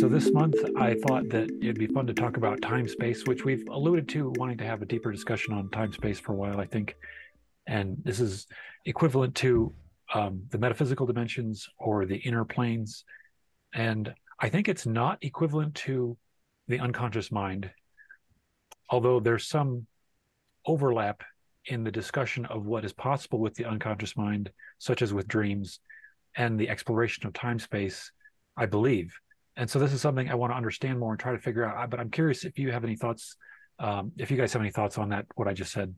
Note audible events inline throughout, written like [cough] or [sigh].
so this month I thought that it'd be fun to talk about time space, which we've alluded to wanting to have a deeper discussion on time space for a while, I think. And this is equivalent to um, the metaphysical dimensions or the inner planes. And I think it's not equivalent to the unconscious mind, although there's some overlap in the discussion of what is possible with the unconscious mind, such as with dreams and the exploration of time space, I believe. And so this is something I want to understand more and try to figure out. But I'm curious if you have any thoughts, um, if you guys have any thoughts on that, what I just said.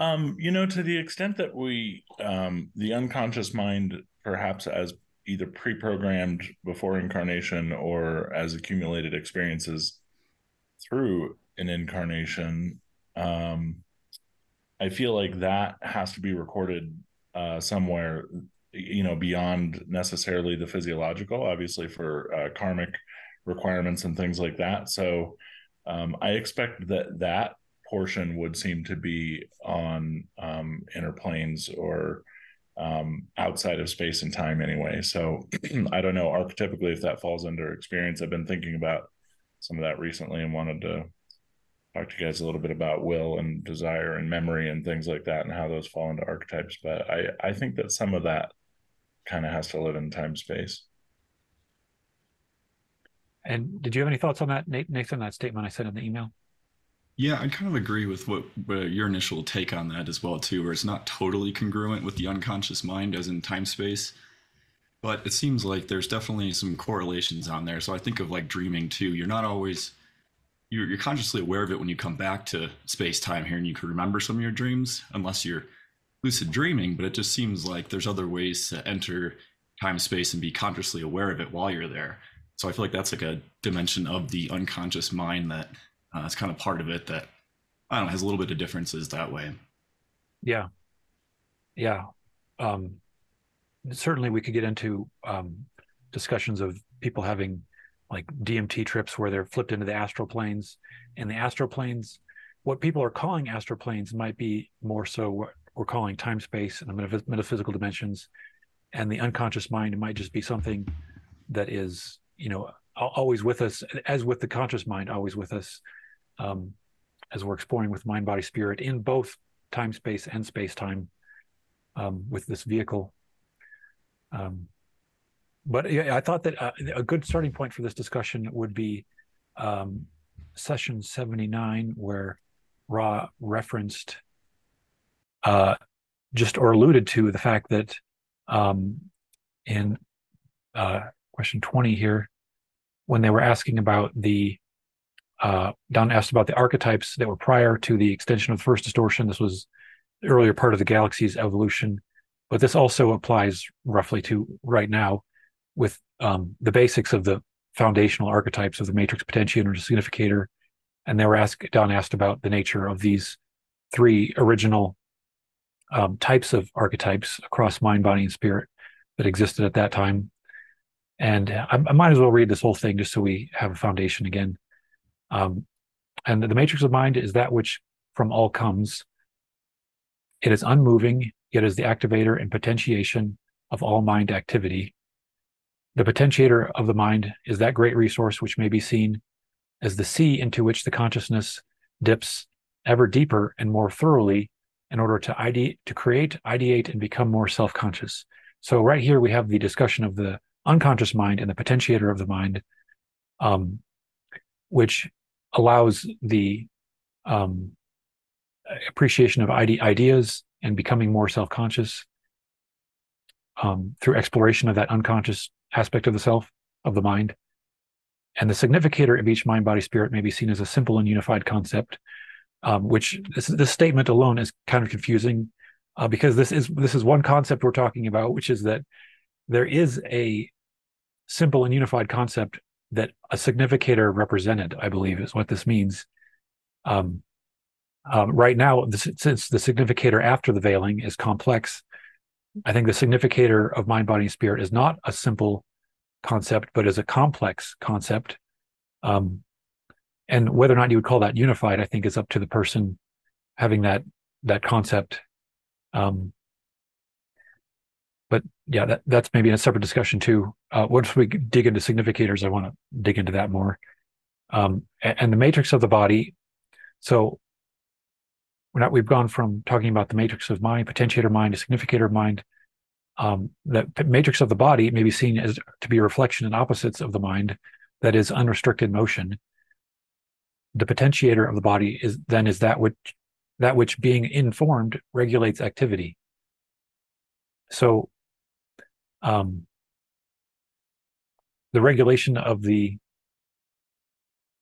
Um, you know, to the extent that we, um, the unconscious mind, perhaps as either pre-programmed before incarnation or as accumulated experiences through an incarnation, um, I feel like that has to be recorded uh, somewhere, you know, beyond necessarily the physiological, obviously for uh, karmic requirements and things like that. So um, I expect that that portion would seem to be on um, inner planes or um, outside of space and time anyway. So [clears throat] I don't know archetypically if that falls under experience. I've been thinking about some of that recently and wanted to talk to you guys a little bit about will and desire and memory and things like that and how those fall into archetypes. But I, I think that some of that kind of has to live in time space. And did you have any thoughts on that, Nathan, that statement I said in the email? Yeah, I kind of agree with what, what, your initial take on that as well too, where it's not totally congruent with the unconscious mind as in time space, but it seems like there's definitely some correlations on there. So I think of like dreaming too. You're not always you're, you're consciously aware of it when you come back to space time here and you can remember some of your dreams, unless you're lucid dreaming. But it just seems like there's other ways to enter time space and be consciously aware of it while you're there. So I feel like that's like a dimension of the unconscious mind that uh, it's kind of part of it that I don't know has a little bit of differences that way. Yeah, yeah. Um, certainly, we could get into um, discussions of people having like DMT trips where they're flipped into the astral planes. And the astral planes, what people are calling astral planes might be more so what we're calling time space and the metaphysical dimensions. And the unconscious mind might just be something that is, you know, always with us, as with the conscious mind, always with us um, as we're exploring with mind, body, spirit in both time, space, and space time um, with this vehicle. Um, but yeah, I thought that uh, a good starting point for this discussion would be um, session 79, where Ra referenced uh, just or alluded to the fact that um, in uh, question 20 here, when they were asking about the uh, Don asked about the archetypes that were prior to the extension of the first distortion. This was the earlier part of the galaxy's evolution, but this also applies roughly to right now with um, the basics of the foundational archetypes of the matrix potentiator and significator. And they were asked, Don asked about the nature of these three original um, types of archetypes across mind, body, and spirit that existed at that time. And I, I might as well read this whole thing just so we have a foundation again. Um, and the matrix of mind is that which from all comes. It is unmoving, yet is the activator and potentiation of all mind activity. The potentiator of the mind is that great resource which may be seen as the sea into which the consciousness dips ever deeper and more thoroughly in order to ide- to create, ideate, and become more self-conscious. So right here we have the discussion of the unconscious mind and the potentiator of the mind, um, which allows the um, appreciation of ide- ideas and becoming more self-conscious um, through exploration of that unconscious aspect of the self of the mind and the significator of each mind body spirit may be seen as a simple and unified concept um, which this, this statement alone is kind of confusing uh, because this is this is one concept we're talking about which is that there is a simple and unified concept that a significator represented, I believe, is what this means. Um, um, right now, since the significator after the veiling is complex, I think the significator of mind, body, and spirit is not a simple concept, but is a complex concept. Um, and whether or not you would call that unified, I think is up to the person having that that concept. Um, but yeah, that, that's maybe a separate discussion too. Uh, once we dig into significators, I want to dig into that more. Um, and, and the matrix of the body. So not, we've gone from talking about the matrix of mind, potentiator mind, to significator mind. Um, the matrix of the body may be seen as to be a reflection and opposites of the mind, that is unrestricted motion. The potentiator of the body is then is that which that which being informed regulates activity. So um, the regulation of the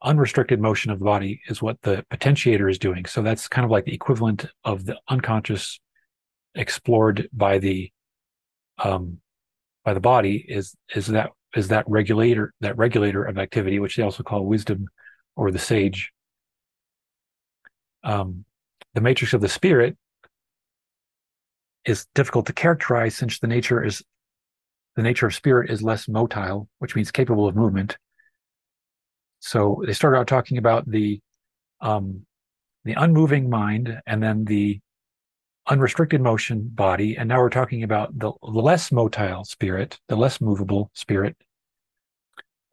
unrestricted motion of the body is what the potentiator is doing. So that's kind of like the equivalent of the unconscious explored by the um, by the body is is that is that regulator that regulator of activity, which they also call wisdom or the sage. Um, the matrix of the spirit is difficult to characterize since the nature is the nature of spirit is less motile, which means capable of movement. So they started out talking about the um, the unmoving mind and then the unrestricted motion body, and now we're talking about the, less motile spirit, the less movable spirit,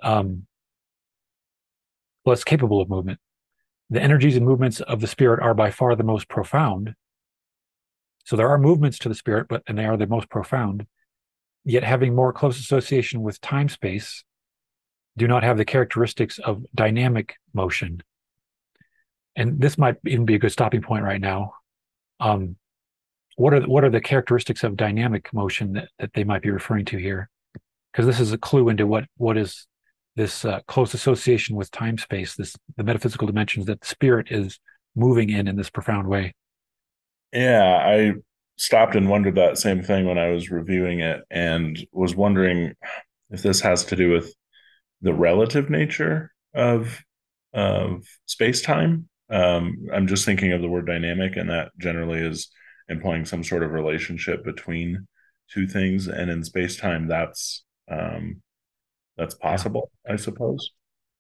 um, less capable of movement. The energies and movements of the spirit are by far the most profound. So there are movements to the spirit, but and they are the most profound. Yet having more close association with time space, do not have the characteristics of dynamic motion. And this might even be a good stopping point right now. Um, what are what are the characteristics of dynamic motion that, that they might be referring to here? Because this is a clue into what what is this uh, close association with time space, this the metaphysical dimensions that spirit is moving in in this profound way. Yeah, I stopped and wondered that same thing when I was reviewing it, and was wondering if this has to do with the relative nature of of space time. Um, I'm just thinking of the word dynamic, and that generally is implying some sort of relationship between two things. And in space time, that's um, that's possible, yeah. I suppose.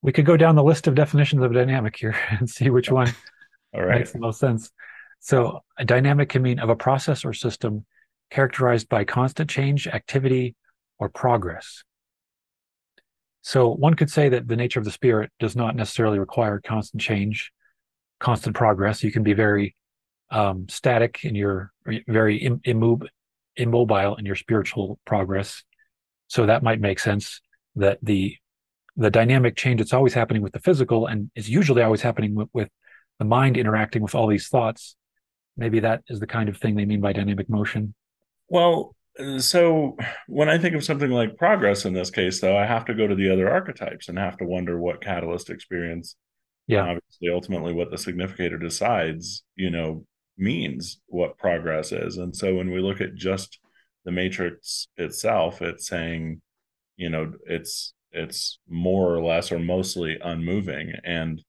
We could go down the list of definitions of dynamic here [laughs] and see which one [laughs] All right. makes the most sense. So, a dynamic can mean of a process or system characterized by constant change, activity, or progress. So, one could say that the nature of the spirit does not necessarily require constant change, constant progress. You can be very um, static in your very Im- immobile in your spiritual progress. So that might make sense that the the dynamic change that's always happening with the physical and is usually always happening with, with the mind interacting with all these thoughts. Maybe that is the kind of thing they mean by dynamic motion. Well, so when I think of something like progress in this case, though, I have to go to the other archetypes and have to wonder what catalyst experience. Yeah. Obviously, ultimately, what the significator decides, you know, means what progress is. And so when we look at just the matrix itself, it's saying, you know, it's it's more or less or mostly unmoving. And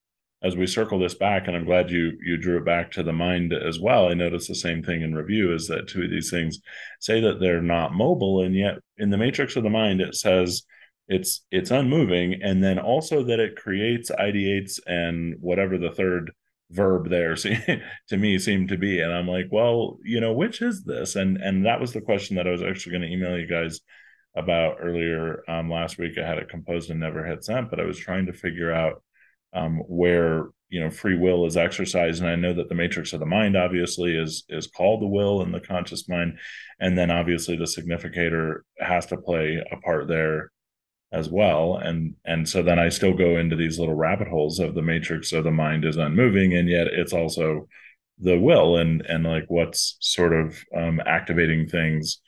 as we circle this back, and I'm glad you you drew it back to the mind as well. I noticed the same thing in review is that two of these things say that they're not mobile, and yet in the matrix of the mind it says it's it's unmoving, and then also that it creates, ideates, and whatever the third verb there [laughs] to me seemed to be and i'm like well you know which is this and and that was the question that i was actually going to email you guys about earlier um, last week i had it composed and never had sent but i was trying to figure out um, where you know free will is exercised. And i know that the matrix of the mind obviously is is called the will and the conscious mind. And then obviously the significator has to play a part there as well. And and so then i still go into these little rabbit holes of the matrix of the mind is unmoving and yet it's also the will. And and like what's sort of um, activating things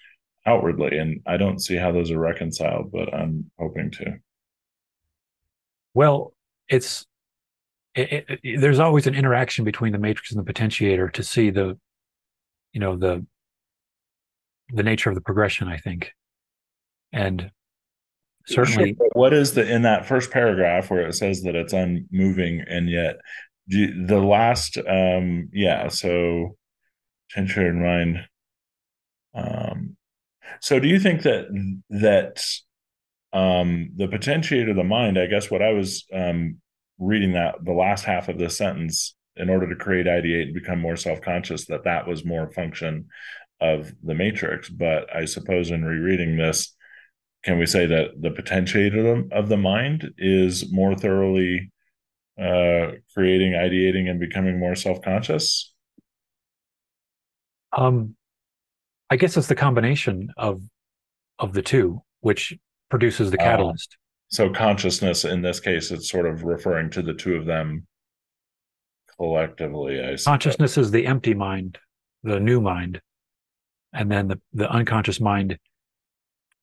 outwardly and i don't see how those are reconciled but i'm hoping to. Well it's it, it, there's always an interaction between the matrix and the potentiator to see the you know the the nature of the progression i think. And certainly sure, what is the in that first paragraph where it says that it's unmoving and yet the last um yeah so tension in mind um so do you think that that um the potentiator of the mind i guess what i was um reading that the last half of the sentence in order to create ideate and become more self-conscious that that was more function of the matrix. But i suppose in rereading this can we say that the potentiator of the mind is more thoroughly uh, creating ideating and becoming more self-conscious? Um i guess it's the combination of of the two which produces the uh, catalyst. so consciousness in this case it's sort of referring to the two of them collectively I consciousness is the empty mind the new mind and then the, the unconscious mind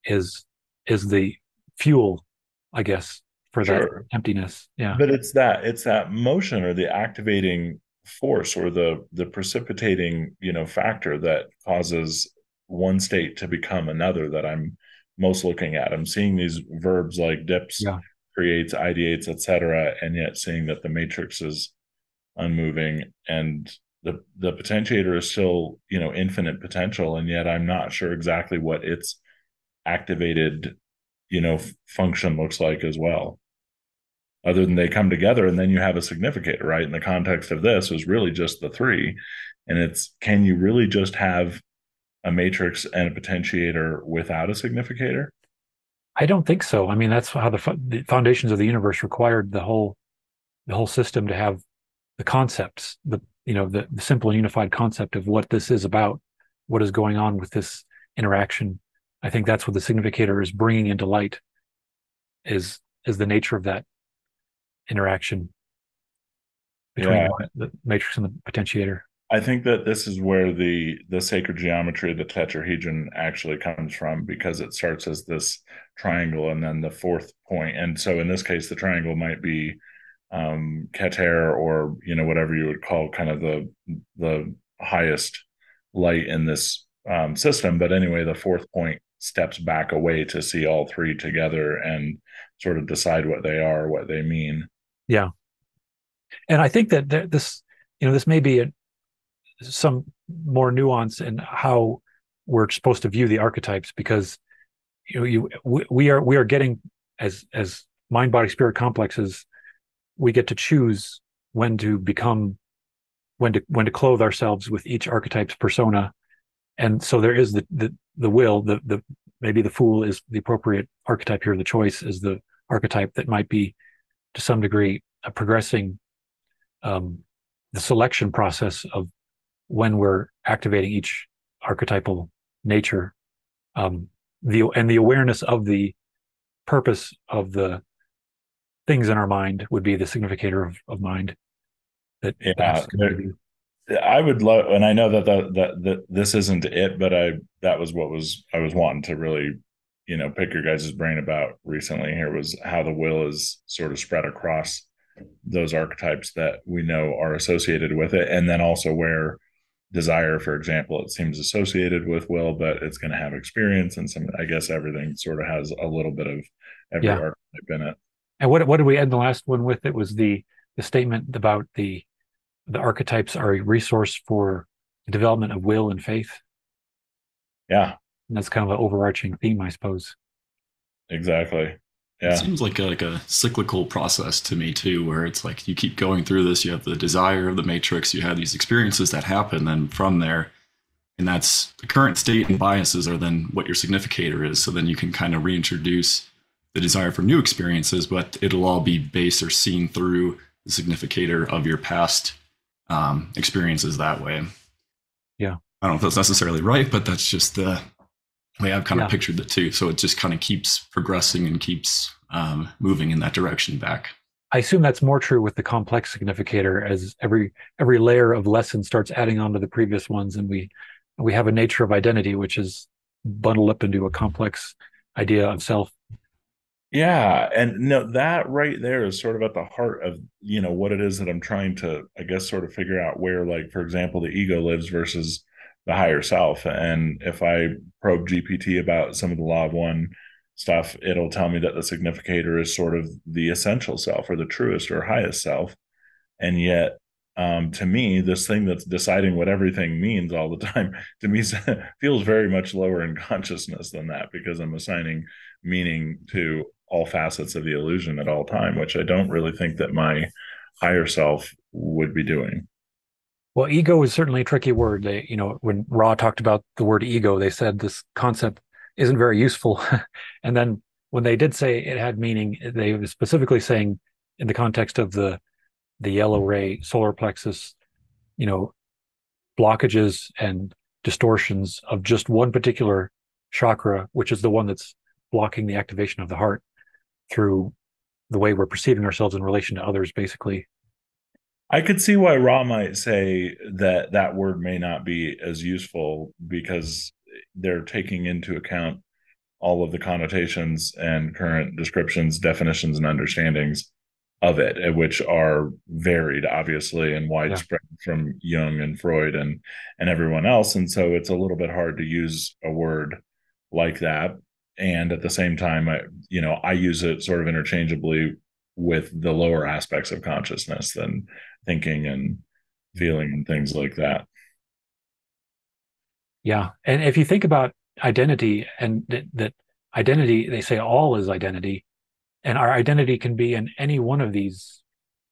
is is the fuel i guess for sure. that emptiness. Yeah. But it's that it's that motion or the activating force or the the precipitating you know factor that causes one state to become another that i'm most looking at. I'm seeing these verbs like dips, yeah. creates, ideates, etc., and yet seeing that the matrix is unmoving and the the potentiator is still you know infinite potential, and yet I'm not sure exactly what its activated you know function looks like as well other than they come together and then you have a significator right in the context of this is really just the three and it's can you really just have a matrix and a potentiator without a significator? I don't think so. I mean, that's how the, the foundations of the universe required the whole the whole system to have the concepts, the you know the, the simple and unified concept of what this is about, what is going on with this interaction. I think that's what the significator is bringing into light. Is is the nature of that interaction between yeah. the matrix and the potentiator. I think that this is where the the sacred geometry, of the tetrahedron, actually comes from because it starts as this triangle and then the fourth point. And so in this case, the triangle might be um, Keter or you know whatever you would call kind of the the highest light in this um, system. But anyway, the fourth point steps back away to see all three together and sort of decide what they are, what they mean. Yeah, and I think that this you know this may be a some more nuance in how we're supposed to view the archetypes because you know you we, we are we are getting as as mind body spirit complexes we get to choose when to become when to when to clothe ourselves with each archetype's persona. And so there is the the, the will the the maybe the fool is the appropriate archetype here. The choice is the archetype that might be to some degree a progressing um, the selection process of when we're activating each archetypal nature um, the and the awareness of the purpose of the things in our mind would be the significator of, of mind that yeah i would love and i know that, that that that this isn't it but i that was what was i was wanting to really you know pick your guys' brain about recently here was how the will is sort of spread across those archetypes that we know are associated with it and then also where desire for example it seems associated with will but it's going to have experience and some i guess everything sort of has a little bit of every yeah. archetype in it and what what did we end the last one with? It was the the statement about the the archetypes are a resource for the development of will and faith. Yeah. And that's kind of an overarching theme i suppose. Exactly yeah. It seems like a, like a cyclical process to me too, where it's like you keep going through this. You have the desire of the matrix. You have these experiences that happen. Then from there, and that's the current state and biases are then what your significator is. So then you can kind of reintroduce the desire for new experiences, but it'll all be based or seen through the significator of your past um, experiences that way. Yeah. I don't know if that's necessarily right, but that's just the way I've kind yeah. of pictured it too. So it just kind of keeps progressing and keeps um, moving in that direction back. I assume that's more true with the complex significator as every every layer of lesson starts adding on to the previous ones, and we we have a nature of identity which is bundled up into a complex idea of self. Yeah, and no, that right there is sort of at the heart of you know what it is that I'm trying to, I guess, sort of figure out where, like, for example, the ego lives versus the higher self. And if I probe GPT about some of the law of one stuff, it'll tell me that the significator is sort of the essential self or the truest or highest self. And yet, um, to me, this thing that's deciding what everything means all the [laughs] time, to me, feels very much lower in consciousness than that because I'm assigning meaning to all facets of the illusion at all time, which I don't really think that my higher self would be doing. Well, ego is certainly a tricky word. They, you know, when Ra talked about the word ego, they said this concept isn't very useful. [laughs] and then when they did say it had meaning, they were specifically saying in the context of the the yellow ray solar plexus, you know, blockages and distortions of just one particular chakra, which is the one that's blocking the activation of the heart through the way we're perceiving ourselves in relation to others, basically. I could see why Ra might say that that word may not be as useful because they're taking into account all of the connotations and current descriptions, definitions, and understandings of it, eh, which are varied, obviously, and widespread yeah. from Jung and Freud and and everyone else. And so it's a little bit hard to use a word like that. And at the same time, I you know I use it sort of interchangeably with the lower aspects of consciousness than thinking and feeling and things like that. Yeah, and if you think about identity and that, that identity, they say all is identity, and our identity can be in any one of these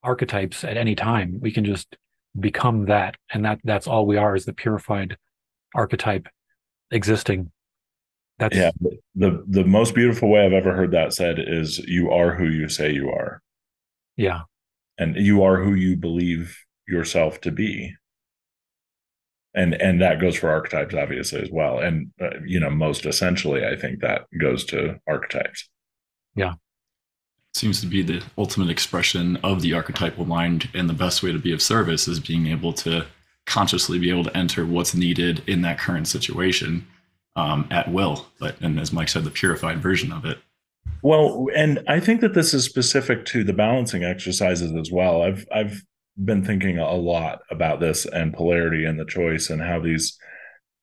archetypes at any time. We can just become that, and that that's all we are is the purified archetype existing. That's yeah. The the most beautiful way I've ever heard that said is you are who you say you are. Yeah. And you are who you believe yourself to be. And and that goes for archetypes obviously as well. And uh, you know most essentially i think that goes to archetypes. Yeah. Seems to be the ultimate expression of the archetypal mind and the best way to be of service is being able to consciously be able to enter what's needed in that current situation um, at will. But and as mike said the purified version of it well and i think that this is specific to the balancing exercises as well. I've i've been thinking a lot about this and polarity and the choice and how these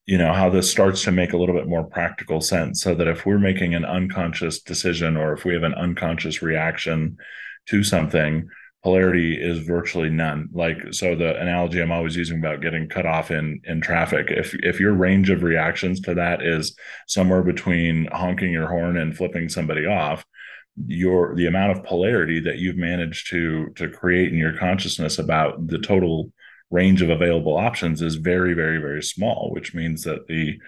you know how this starts to make a little bit more practical sense so that if we're making an unconscious decision or if we have an unconscious reaction to something polarity is virtually none. Like so the analogy i'm always using about getting cut off in in traffic if if your range of reactions to that is somewhere between honking your horn and flipping somebody off your the amount of polarity that you've managed to to create in your consciousness about the total range of available options is very very very small which means that the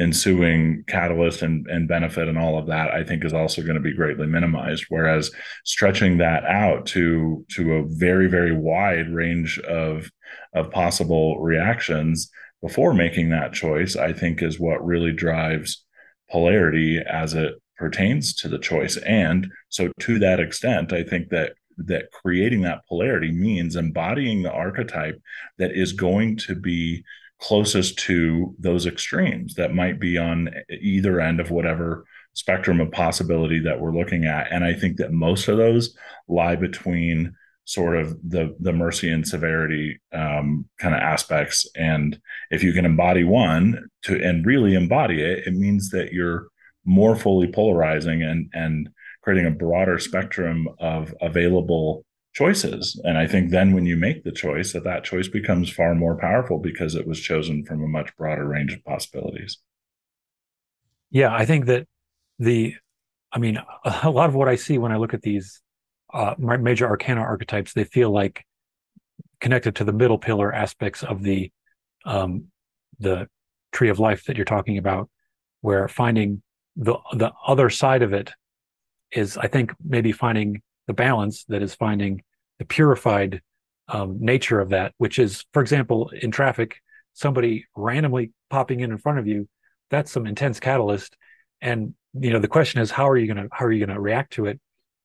ensuing catalyst and, and benefit and all of that i think is also going to be greatly minimized. Whereas stretching that out to to a very very wide range of of possible reactions before making that choice i think is what really drives polarity as it pertains to the choice. And so to that extent i think that that creating that polarity means embodying the archetype that is going to be closest to those extremes that might be on either end of whatever spectrum of possibility that we're looking at. And i think that most of those lie between sort of the the mercy and severity um, kind of aspects. And if you can embody one to and really embody it it means that you're more fully polarizing and and creating a broader spectrum of available choices. And i think then when you make the choice that that choice becomes far more powerful because it was chosen from a much broader range of possibilities. Yeah i think that the i mean [laughs] a lot of what i see when i look at these uh, major arcana archetypes they feel like connected to the middle pillar aspects of the um the tree of life that you're talking about where finding the the other side of it is I think maybe finding the balance that is finding the purified um, nature of that, which is, for example, in traffic, somebody randomly popping in in front of you, that's some intense catalyst. And you know, the question is, how are you gonna how are you gonna react to it?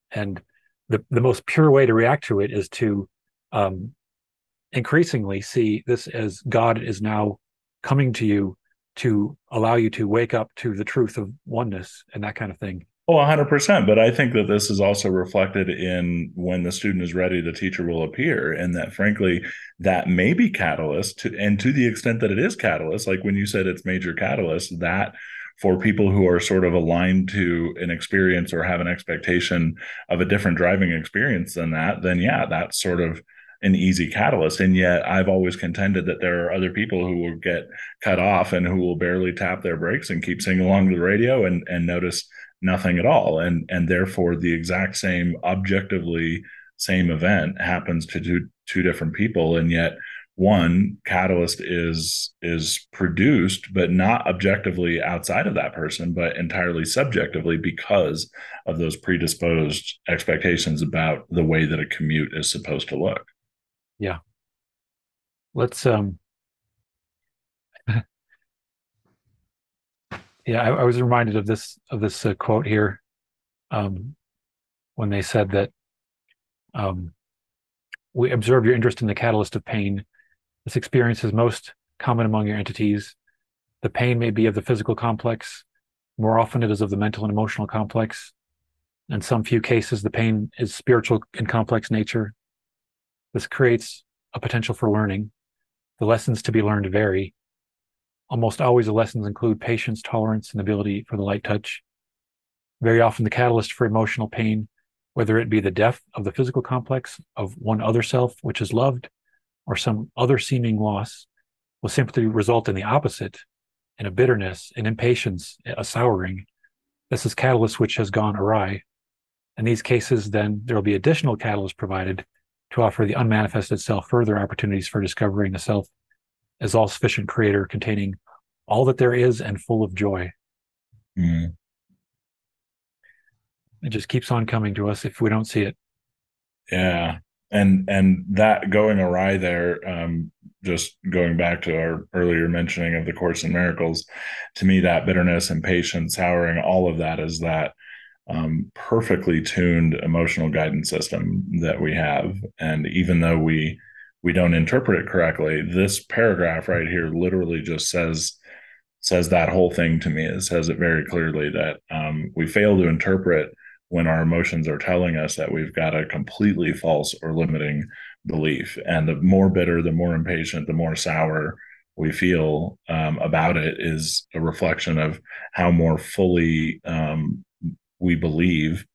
And the the most pure way to react to it is to um, increasingly see this as God is now coming to you to allow you to wake up to the truth of oneness and that kind of thing. Oh, 100%. But I think that this is also reflected in when the student is ready, the teacher will appear. And that, frankly, that may be catalyst. To, and to the extent that it is catalyst, like when you said it's major catalyst, that for people who are sort of aligned to an experience or have an expectation of a different driving experience than that, then yeah, that's sort of an easy catalyst. And yet I've always contended that there are other people who will get cut off and who will barely tap their brakes and keep singing along to the radio and, and notice nothing at all. And and therefore the exact same objectively same event happens to two two different people. And yet one catalyst is is produced but not objectively outside of that person but entirely subjectively because of those predisposed expectations about the way that a commute is supposed to look. Yeah. Let's um yeah I, I, was reminded of this of this uh, quote here um when they said that um we observe your interest in the catalyst of pain this experience is most common among your entities. The pain may be of the physical complex. More often, it is of the mental and emotional complex. In some few cases, the pain is spiritual in complex nature. This creates a potential for learning. The lessons to be learned vary. Almost always, the lessons include patience, tolerance, and ability for the light touch. Very often, the catalyst for emotional pain, whether it be the death of the physical complex of one other self, which is loved, or some other seeming loss will simply result in the opposite in a bitterness, an impatience, a souring. This is catalyst which has gone awry. In these cases, then there will be additional catalyst provided to offer the unmanifested self further opportunities for discovering the self as all sufficient creator containing all that there is and full of joy. Mm. It just keeps on coming to us if we don't see it. Yeah and and that going awry there um, just going back to our earlier mentioning of the course in miracles to me that bitterness and patience souring all of that is that um, perfectly tuned emotional guidance system that we have and even though we we don't interpret it correctly this paragraph right here literally just says says that whole thing to me it says it very clearly that um, we fail to interpret when our emotions are telling us that we've got a completely false or limiting belief. And the more bitter, the more impatient, the more sour we feel um, about it is a reflection of how more fully um, we believe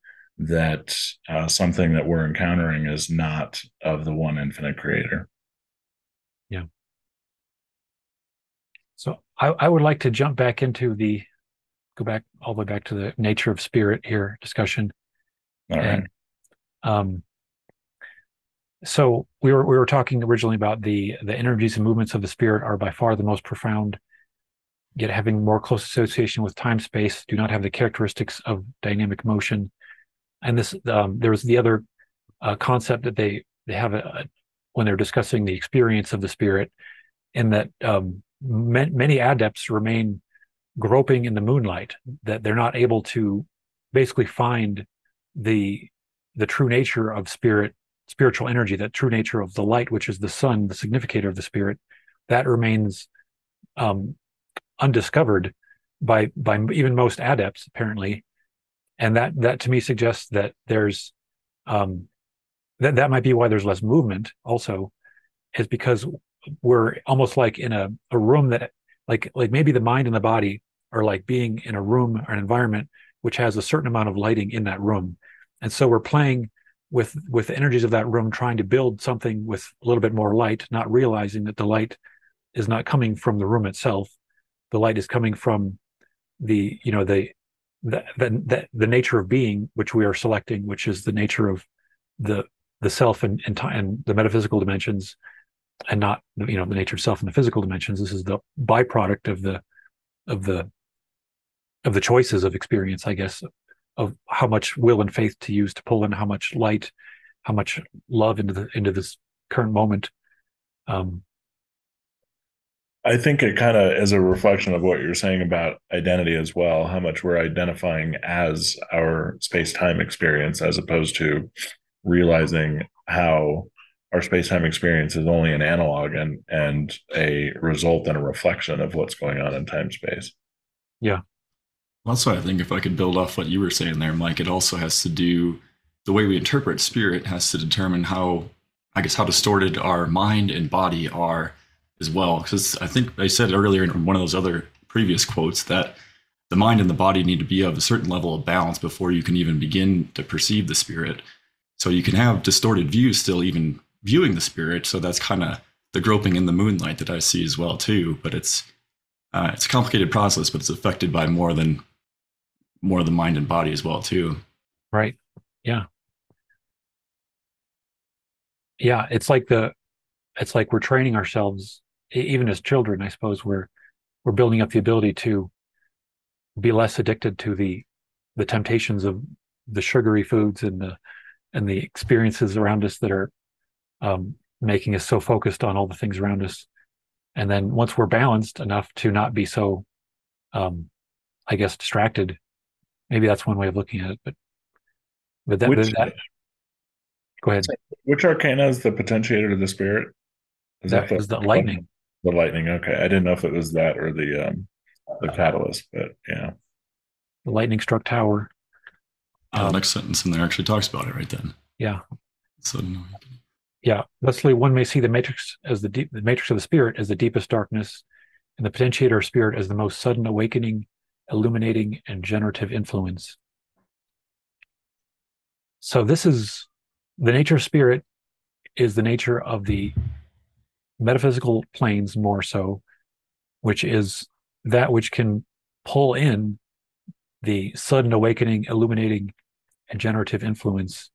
that uh, something that we're encountering is not of the one infinite creator. Yeah. So I, I would like to jump back into the go back all the way back to the nature of spirit here discussion. All right. And, um, so we were we were talking originally about the the energies and movements of the spirit are by far the most profound, yet having more close association with time space, do not have the characteristics of dynamic motion. And this um, there was the other uh, concept that they they have a, when they're discussing the experience of the spirit, in that um, many adepts remain groping in the moonlight that they're not able to basically find the the true nature of spirit spiritual energy that true nature of the light which is the sun the significator of the spirit that remains um, undiscovered by by even most adepts apparently and that that to me suggests that there's um that that might be why there's less movement also is because we're almost like in a, a room that like like maybe the mind and the body are like being in a room or an environment which has a certain amount of lighting in that room. And so we're playing with with the energies of that room trying to build something with a little bit more light not realizing that the light is not coming from the room itself. The light is coming from the you know the the the, the nature of being which we are selecting which is the nature of the the self and and, and the metaphysical dimensions and not you know the nature of self and the physical dimensions. This is the byproduct of the of the of the choices of experience i guess of how much will and faith to use to pull in how much light how much love into the into this current moment. Um i think it kind of is a reflection of what you're saying about identity as well how much we're identifying as our space-time experience as opposed to realizing how our space-time experience is only an analog and and a result and a reflection of what's going on in time space. Yeah. Also, I think if I could build off what you were saying there, Mike, it also has to do the way we interpret spirit has to determine how, I guess, how distorted our mind and body are as well. Because I think I said earlier in one of those other previous quotes that the mind and the body need to be of a certain level of balance before you can even begin to perceive the spirit. So you can have distorted views still even viewing the spirit. So that's kind of the groping in the moonlight that I see as well too. But it's uh, it's a complicated process, but it's affected by more than more the mind and body as well too. Right. Yeah. yeah, it's like the, it's like we're training ourselves, even as children. I suppose we're we're building up the ability to be less addicted to the the temptations of the sugary foods and the and the experiences around us that are um, making us so focused on all the things around us. And then once we're balanced enough to not be so, um, I guess, distracted, maybe that's one way of looking at it. But but that, Which, that go ahead. which arcana is the potentiator of the spirit? Is That is the lightning. The lightning. Okay, I didn't know if it was that or the um the catalyst, but yeah. The lightning struck tower. Uh, Um, the next sentence in there actually talks about it right then. Yeah. So no, Yeah, thusly one may see the matrix as the deep, the matrix of the spirit as the deepest darkness, and the potentiator of spirit as the most sudden awakening, illuminating, and generative influence. So this is the nature of spirit is the nature of the metaphysical planes more so, which is that which can pull in the sudden awakening, illuminating, and generative influence,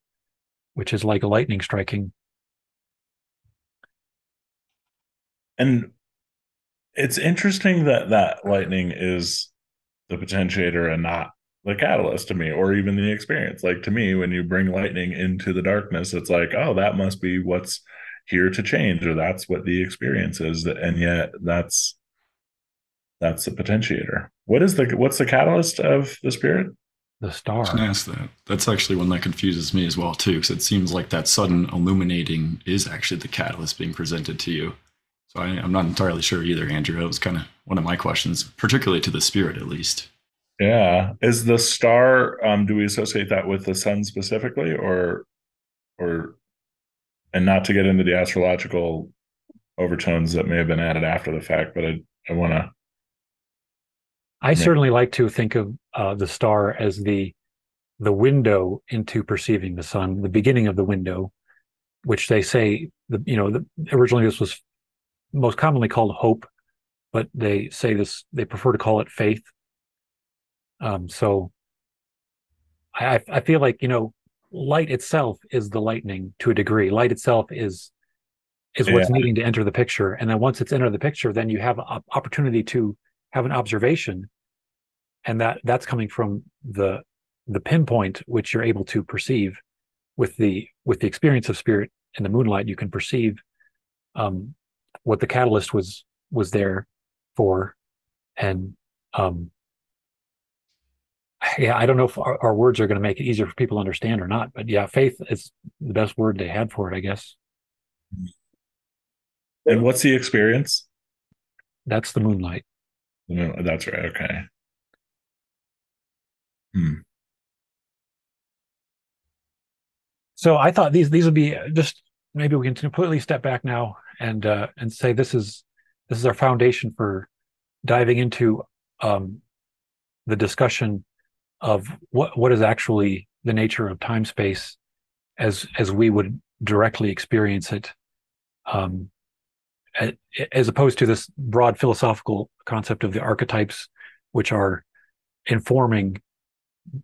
which is like lightning striking And it's interesting that that lightning is the potentiator and not the catalyst to me or even the experience. Like to me, when you bring lightning into the darkness, it's like, oh, that must be what's here to change, or that's what the experience is. And yet that's that's the potentiator. What is the what's the catalyst of the spirit? the I star. was gonna ask that. That's actually one that confuses me as well too, because it seems like that sudden illuminating is actually the catalyst being presented to you. So I, I'm not entirely sure either, Andrew. That was kind of one of my questions, particularly to the spirit, at least. Yeah. Is the star um do we associate that with the sun specifically or or and not to get into the astrological overtones that may have been added after the fact, but I I want to I certainly like to think of uh, the star as the the window into perceiving the sun, the beginning of the window, which they say the you know the, originally this was most commonly called hope, but they say this they prefer to call it faith. Um, so I I feel like you know light itself is the lightning to a degree. Light itself is is what's Yeah. needing to enter the picture, and then once it's entered the picture, then you have an opportunity to have an observation and that that's coming from the the pinpoint which you're able to perceive with the with the experience of spirit in the moonlight you can perceive um what the catalyst was was there for and um yeah i don't know if our, our words are going to make it easier for people to understand or not but yeah faith is the best word they had for it i guess and what's the experience? that's the moonlight No, that's right. Okay. Hmm. So I thought these these would be just maybe we can completely step back now and uh, and say this is this is our foundation for diving into um, the discussion of what what is actually the nature of time space as as we would directly experience it um, as opposed to this broad philosophical concept of the archetypes which are informing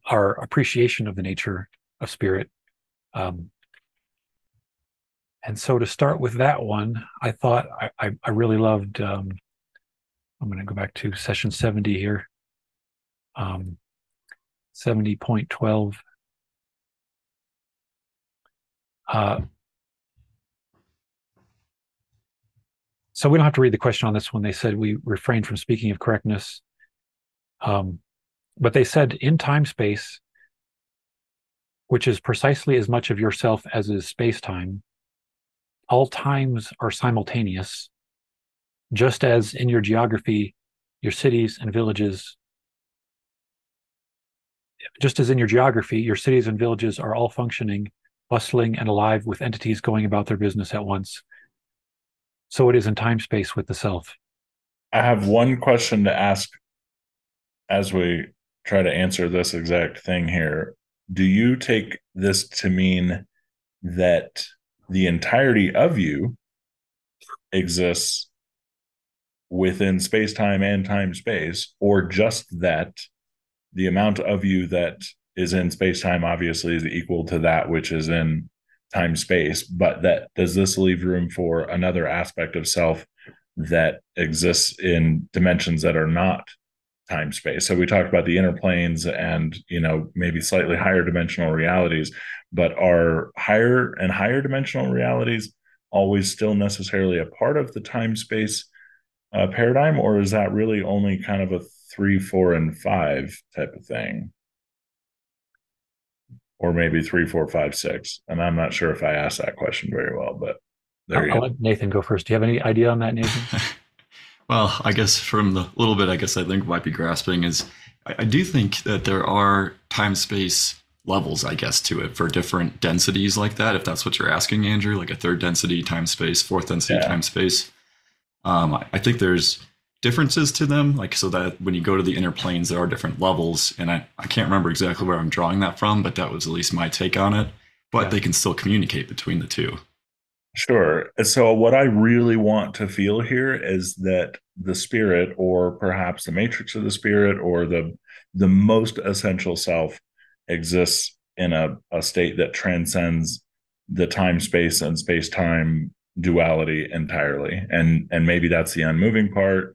our appreciation of the nature of spirit um, and so to start with that one, I thought I, I, I really loved. Um, I'm going to go back to session 70 here. Um, 70.12. Uh, so we don't have to read the question on this one. They said we refrain from speaking of correctness. Um, but they said in time space, which is precisely as much of yourself as is space time, all times are simultaneous, just as in your geography, your cities and villages, just as in your geography, your cities and villages are all functioning, bustling, and alive with entities going about their business at once. So it is in time space with the self. I have one question to ask as we try to answer this exact thing here. Do you take this to mean that the entirety of you exists within space time and time space, or just that the amount of you that is in space time obviously is equal to that which is in time space, but that does this leave room for another aspect of self that exists in dimensions that are not time space. So we talked about the inner planes and you know maybe slightly higher dimensional realities, but are higher and higher dimensional realities always still necessarily a part of the time space uh, paradigm, or is that really only kind of a three, four, and five type of thing? Or maybe three, four, five, six. And I'm not sure if I asked that question very well, but there I'll, I'll let Nathan go first. Do you have any idea on that, Nathan? [laughs] well, I guess from the little bit I guess I think might be grasping is I, I do think that there are time space levels, I guess, to it for different densities like that. If that's what you're asking, Andrew, like a third density time space, fourth density yeah. time space. Um, I, I think there's differences to them, like so that when you go to the inner planes, there are different levels. And I, I can't remember exactly where I'm drawing that from, but that was at least my take on it. But yeah. they can still communicate between the two. Sure. So, what I really want to feel here is that the spirit, or perhaps the matrix of the spirit, or the the most essential self, exists in a, a state that transcends the time space and space time duality entirely and and maybe that's the unmoving part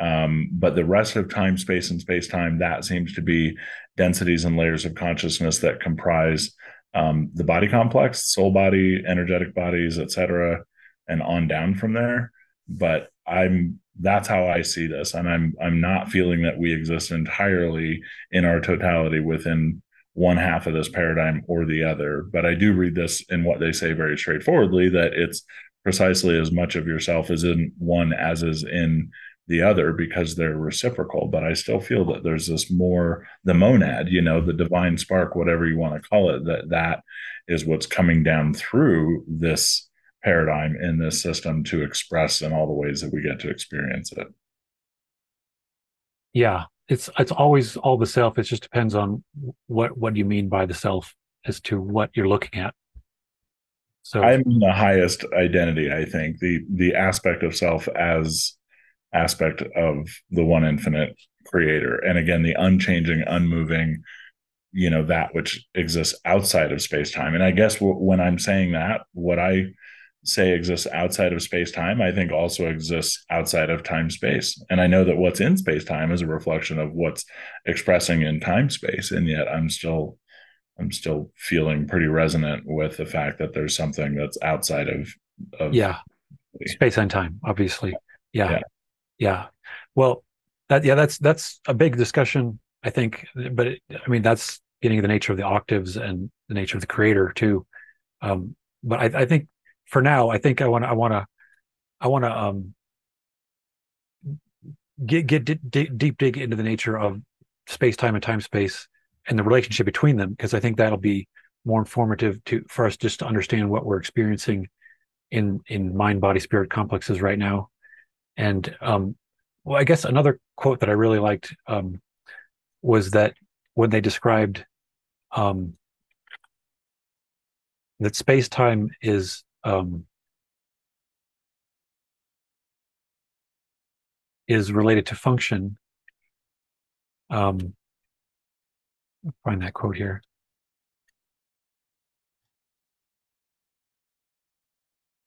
um, but the rest of time space and space time that seems to be densities and layers of consciousness that comprise um, the body complex soul body energetic bodies etc and on down from there but i'm that's how i see this and i'm i'm not feeling that we exist entirely in our totality within one half of this paradigm or the other. But I do read this in what they say very straightforwardly that it's precisely as much of yourself as in one as is in the other because they're reciprocal. But I still feel that there's this more the monad, you know, the divine spark, whatever you want to call it, that that is what's coming down through this paradigm in this system to express in all the ways that we get to experience it. Yeah, it's it's always all the self. It just depends on what what you mean by the self as to what you're looking at. So I'm the highest identity, I think. The the aspect of self as aspect of the one infinite creator. And again, the unchanging, unmoving, you know, that which exists outside of space time. And I guess w- when I'm saying that, what I say exists outside of space time, I think also exists outside of time space. And I know that what's in space time is a reflection of what's expressing in time space. And yet I'm still I'm still feeling pretty resonant with the fact that there's something that's outside of, of yeah space and time obviously yeah. yeah yeah well that yeah that's that's a big discussion i think but it, i mean that's getting the nature of the octaves and the nature of the creator too um but i, I think for now, I think I want I want to, I want to um, get get d- deep dig into the nature of space time and time space and the relationship between them because I think that'll be more informative to for us just to understand what we're experiencing in in mind body spirit complexes right now. And um, well, I guess another quote that I really liked um, was that when they described um, that space time is um, is related to function. Um, find that quote here.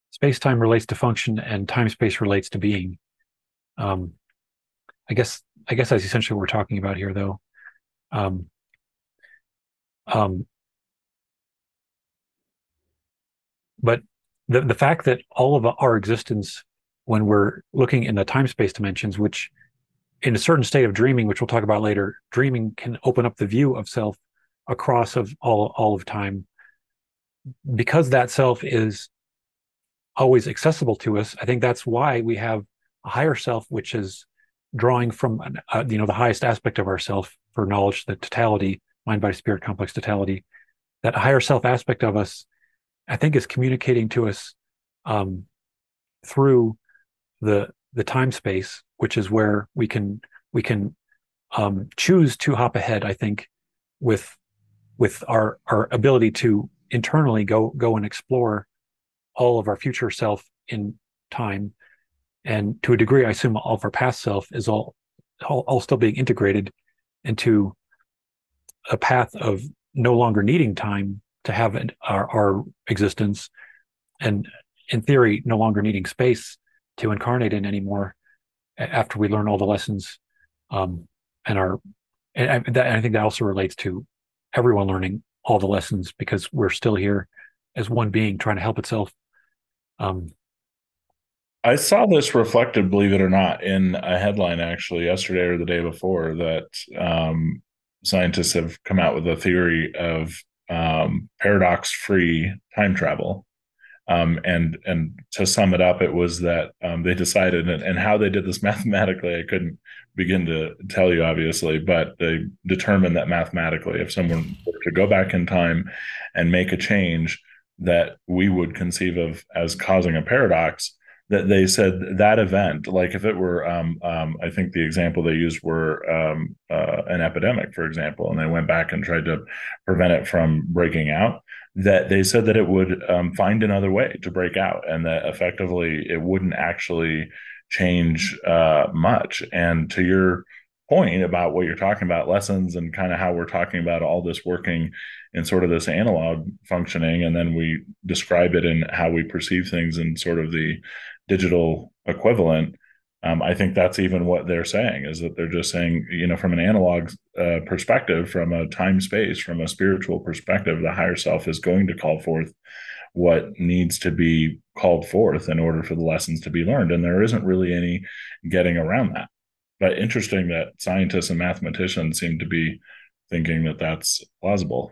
Space time relates to function, and time space relates to being. Um, I guess I guess that's essentially what we're talking about here, though. Um, um, but the, the fact that all of our existence, when we're looking in the time space dimensions, which in a certain state of dreaming, which we'll talk about later, dreaming can open up the view of self across of all, all of time. Because that self is always accessible to us, I think that's why we have higher self, which is drawing from uh, you know the highest aspect of ourself for knowledge, the totality, mind, body, spirit, complex totality. That higher self aspect of us I think is communicating to us um, through the the time space, which is where we can we can um, choose to hop ahead. I think with with our our ability to internally go go and explore all of our future self in time, and to a degree, I assume all of our past self is all all, all still being integrated into a path of no longer needing time to have an, our, our existence, and in theory, no longer needing space to incarnate in anymore after we learn all the lessons um, and our and I, that, and I think that also relates to everyone learning all the lessons because we're still here as one being trying to help itself um, I saw this reflected, believe it or not, in a headline actually yesterday or the day before that um, scientists have come out with a theory of um, paradox-free time travel. Um, and and to sum it up, it was that um, they decided, and, and, how they did this [laughs] mathematically, I couldn't begin to tell you, obviously, but they determined that mathematically, if someone were to go back in time and make a change that we would conceive of as causing a paradox, that they said that event, like if it were, um, um, I think the example they used were um, uh, an epidemic, for example, and they went back and tried to prevent it from breaking out. That they said that it would um, find another way to break out, and that effectively it wouldn't actually change uh, much. And to your point about what you're talking about, lessons and kind of how we're talking about all this working in sort of this analog functioning, and then we describe it in how we perceive things in sort of the digital equivalent. Um, I think that's even what they're saying is that they're just saying, you know, from an analog uh, perspective, from a time space, from a spiritual perspective, the higher self is going to call forth what needs to be called forth in order for the lessons to be learned. And there isn't really any getting around that. But interesting that scientists and mathematicians seem to be thinking that that's plausible.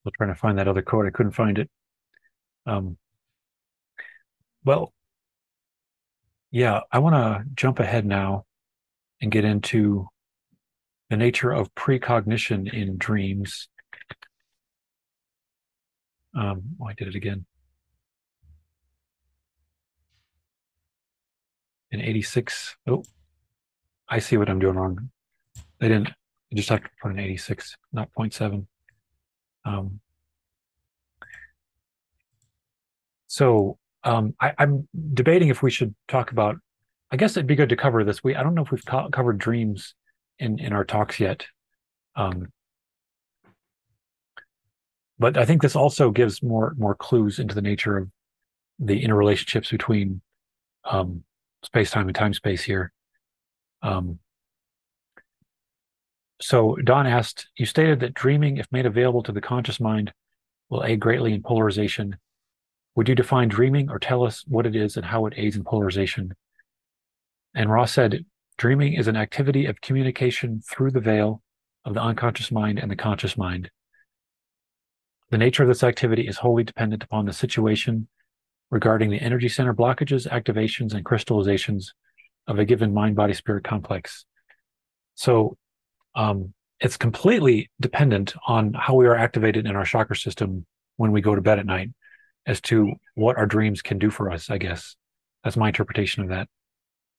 Still trying to find that other quote. I couldn't find it. Um, well, yeah, I want to jump ahead now and get into the nature of precognition in dreams. Um, oh, I did it again. In 86. Oh, I see what I'm doing wrong. They didn't, I just have to put an 86, not 0.7. Um, so um, I, am debating if we should talk about. I guess it'd be good to cover this. We I don't know if we've co- covered dreams in in our talks yet, um, but I think this also gives more more clues into the nature of the interrelationships between um, space time and time space here. Um, so Don asked, you stated that dreaming, if made available to the conscious mind, will aid greatly in polarization. Would you define dreaming or tell us what it is and how it aids in polarization? And Ra said, dreaming is an activity of communication through the veil of the unconscious mind and the conscious mind. The nature of this activity is wholly dependent upon the situation regarding the energy center blockages, activations, and crystallizations of a given mind body spirit complex. So um, it's completely dependent on how we are activated in our chakra system when we go to bed at night as to what our dreams can do for us i guess. That's my interpretation of that.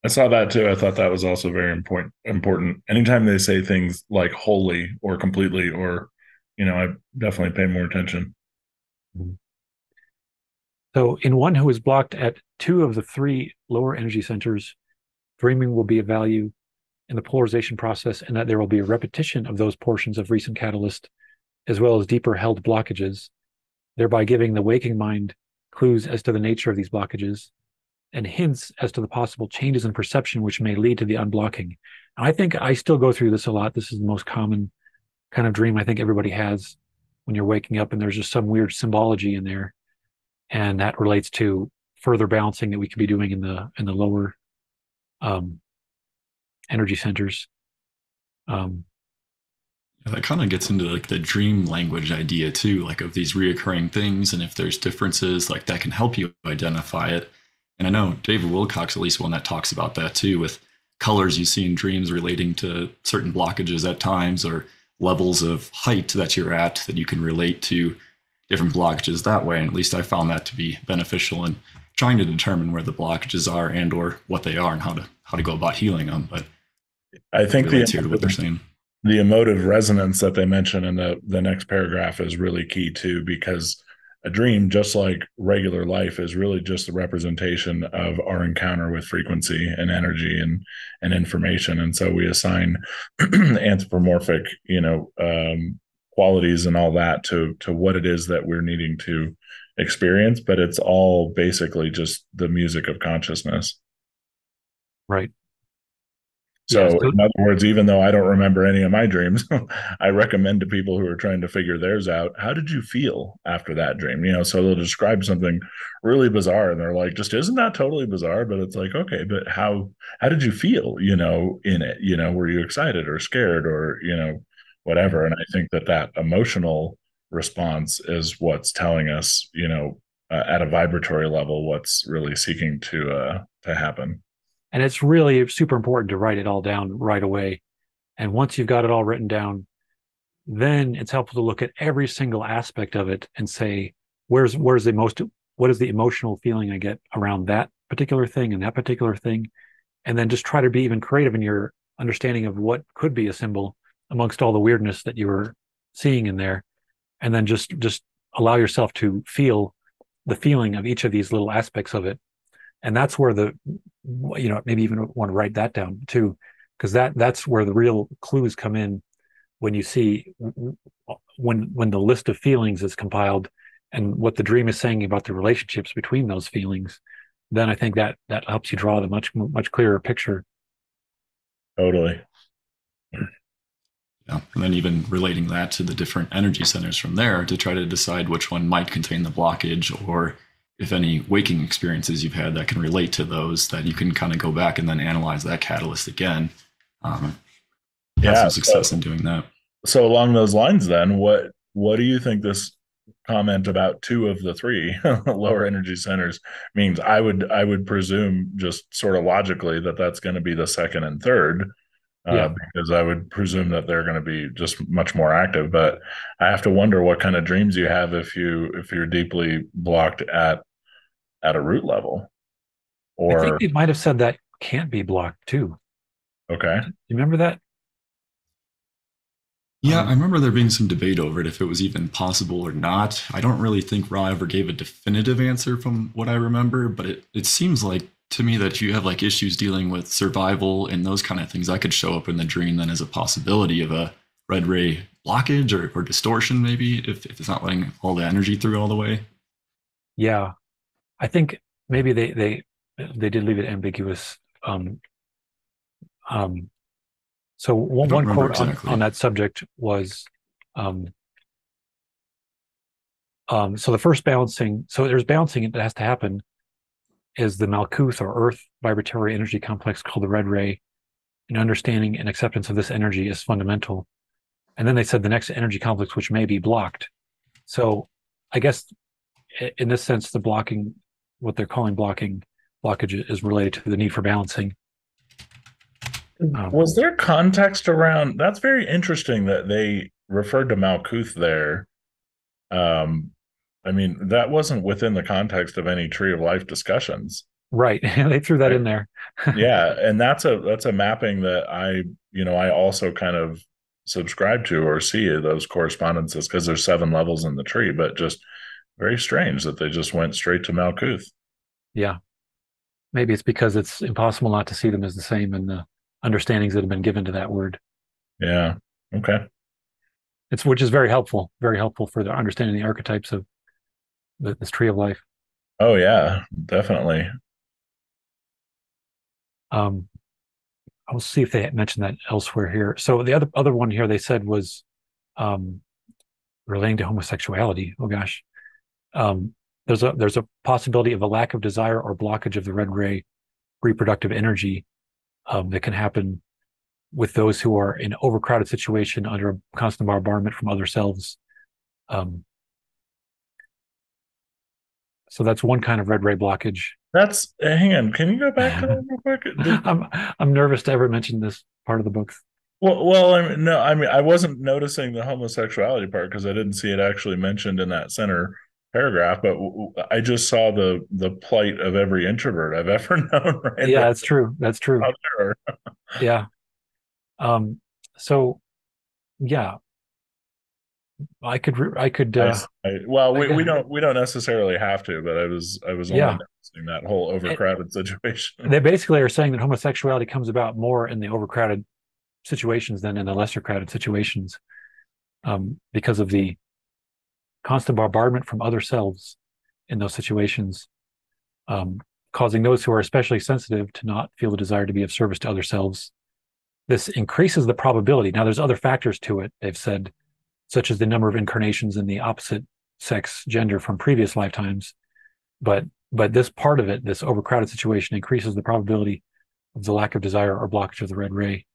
I saw that too. I thought that was also very important important. Anytime they say things like wholly or completely or you know i definitely pay more attention. Mm-hmm. so in one who is blocked at two of the three lower energy centers dreaming will be of value in the polarization process and that there will be a repetition of those portions of recent catalyst as well as deeper held blockages, thereby giving the waking mind clues as to the nature of these blockages and hints as to the possible changes in perception which may lead to the unblocking. I think I still go through this a lot. This is the most common kind of dream I think everybody has when you're waking up and there's just some weird symbology in there. And that relates to further balancing that we could be doing in the in the lower um, energy centers. Um, that kind of gets into like the dream language idea too, like of these reoccurring things, and if there's differences, like that can help you identify it. And I know David Wilcock's at least one that talks about that too, with colors you see in dreams relating to certain blockages at times or levels of height that you're at that you can relate to different blockages that way. And at least I found that to be beneficial in trying to determine where the blockages are and or what they are and how to how to go about healing them. But I think the, to what they're saying. The emotive resonance that they mention in the the next paragraph is really key too, because a dream, just like regular life, is really just a representation of our encounter with frequency and energy and and information. And so we assign [clears throat] anthropomorphic, you know, um, qualities and all that to to what it is that we're needing to experience. But it's all basically just the music of consciousness. Right. So, yeah, in other words, even though I don't remember any of my dreams, [laughs] I recommend to people who are trying to figure theirs out, how did you feel after that dream? You know, so they'll describe something really bizarre and they're like, just isn't that totally bizarre? But it's like, okay, but how how did you feel, you know, in it? You know, were you excited or scared or, you know, whatever? And I think that that emotional response is what's telling us, you know, uh, at a vibratory level, what's really seeking to uh to happen. And it's really super important to write it all down right away. And once you've got it all written down, then it's helpful to look at every single aspect of it and say, where's where's the most what is the emotional feeling I get around that particular thing and that particular thing? And then just try to be even creative in your understanding of what could be a symbol amongst all the weirdness that you were seeing in there. And then just just allow yourself to feel the feeling of each of these little aspects of it and that's where the you know maybe even want to write that down too because that that's where the real clues come in when you see when when the list of feelings is compiled and what the dream is saying about the relationships between those feelings then i think that that helps you draw the much much clearer picture. Totally. Yeah and then even relating that to the different energy centers from there to try to decide which one might contain the blockage or if any waking experiences you've had that can relate to those, that you can kind of go back and then analyze that catalyst again. Um, yeah, some success so, in doing that. So along those lines, then what what do you think this comment about two of the three [laughs] lower energy centers means? I would I would presume just sort of logically that that's going to be the second and third. Uh, yeah. because I would presume that they're going to be just much more active. But I have to wonder what kind of dreams you have if you if you're deeply blocked at at a root level. Or I think they might have said that can't be blocked too. Okay. You remember that? Yeah, um, I remember there being some debate over it if it was even possible or not. I don't really think Ra ever gave a definitive answer from what I remember, but it, it seems like to me that you have like issues dealing with survival and those kind of things I could show up in the dream then as a possibility of a red ray blockage or, or distortion maybe if, if it's not letting all the energy through all the way. Yeah. I think maybe they they they did leave it ambiguous. Um, um, so one, one quote exactly. on, on that subject was, um, um, so the first balancing, so there's balancing that has to happen is the Malkuth or Earth vibratory energy complex called the red ray. And understanding and acceptance of this energy is fundamental. And then they said the next energy complex, which may be blocked. So I guess in this sense, the blocking what they're calling blocking blockage is related to the need for balancing. Um, was there context around that's very interesting that they referred to Malkuth there. Um, I mean, that wasn't within the context of any tree of life discussions. Right. [laughs] they threw that right. in there. [laughs] yeah. And that's a that's a mapping that I, you know, I also kind of subscribe to or see those correspondences because there's seven levels in the tree, but just very strange that they just went straight to Malkuth. Yeah. Maybe it's because it's impossible not to see them as the same in the understandings that have been given to that word. Yeah. Okay. It's which is very helpful, very helpful for the understanding the archetypes of the, this tree of life. Oh yeah, definitely. Um, I'll see if they mentioned that elsewhere here. So the other other one here they said was um, relating to homosexuality. Oh gosh, um, there's a there's a possibility of a lack of desire or blockage of the red ray reproductive energy um, that can happen with those who are in an overcrowded situation under a constant bombardment from other selves. Um, so that's one kind of red ray blockage. That's hang on. Can you go back to that [laughs] real quick? I'm I'm nervous to ever mention this part of the book. Well, well, I mean, no, I mean, I wasn't noticing the homosexuality part because I didn't see it actually mentioned in that center paragraph, but I just saw the the plight of every introvert I've [laughs] ever known. Right yeah, that's true. That's true. [laughs] yeah. Um. So, yeah. I could re- I could I uh, s- I- well, we, I we don't we don't necessarily have to, but I was I was only Yeah. noticing that whole overcrowded [laughs] situation. they basically are saying that homosexuality comes about more in the overcrowded situations than in the lesser crowded situations um, because of the constant bombardment from other selves in those situations um, causing those who are especially sensitive to not feel the desire to be of service to other selves this increases the probability. Now there's other factors to it they've said such as the number of incarnations in the opposite sex gender from previous lifetimes. But but this part of it this overcrowded situation increases the probability of the lack of desire or blockage of the red ray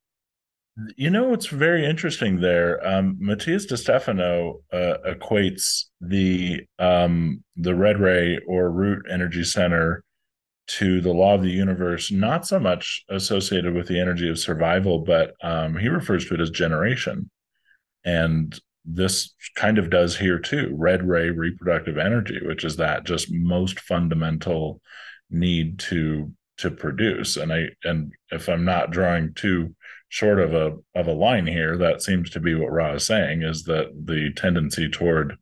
You know what's very interesting there? Um, Matías De Stefano uh, equates the um, the red ray or root energy center to the law of the universe, not so much associated with the energy of survival, but um, he refers to it as generation. And this kind of does here too red ray reproductive energy, which is that just most fundamental need to to produce. And I and if I'm not drawing too short of a of a line here, that seems to be what Ra is saying is that the tendency toward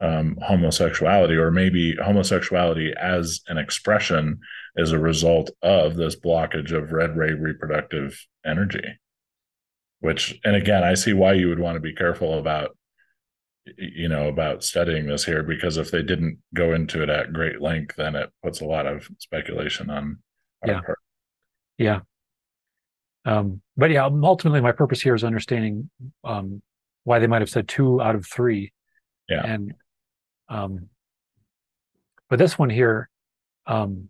um, homosexuality, or maybe homosexuality as an expression, is a result of this blockage of red ray reproductive energy. Which, and again, I see why you would want to be careful about, you know, about studying this here, because if they didn't go into it at great length, then it puts a lot of speculation on our Yeah. part. Yeah. Um, but yeah, ultimately, my purpose here is understanding um, why they might have said two out of three. Yeah. And, um, but this one here, um,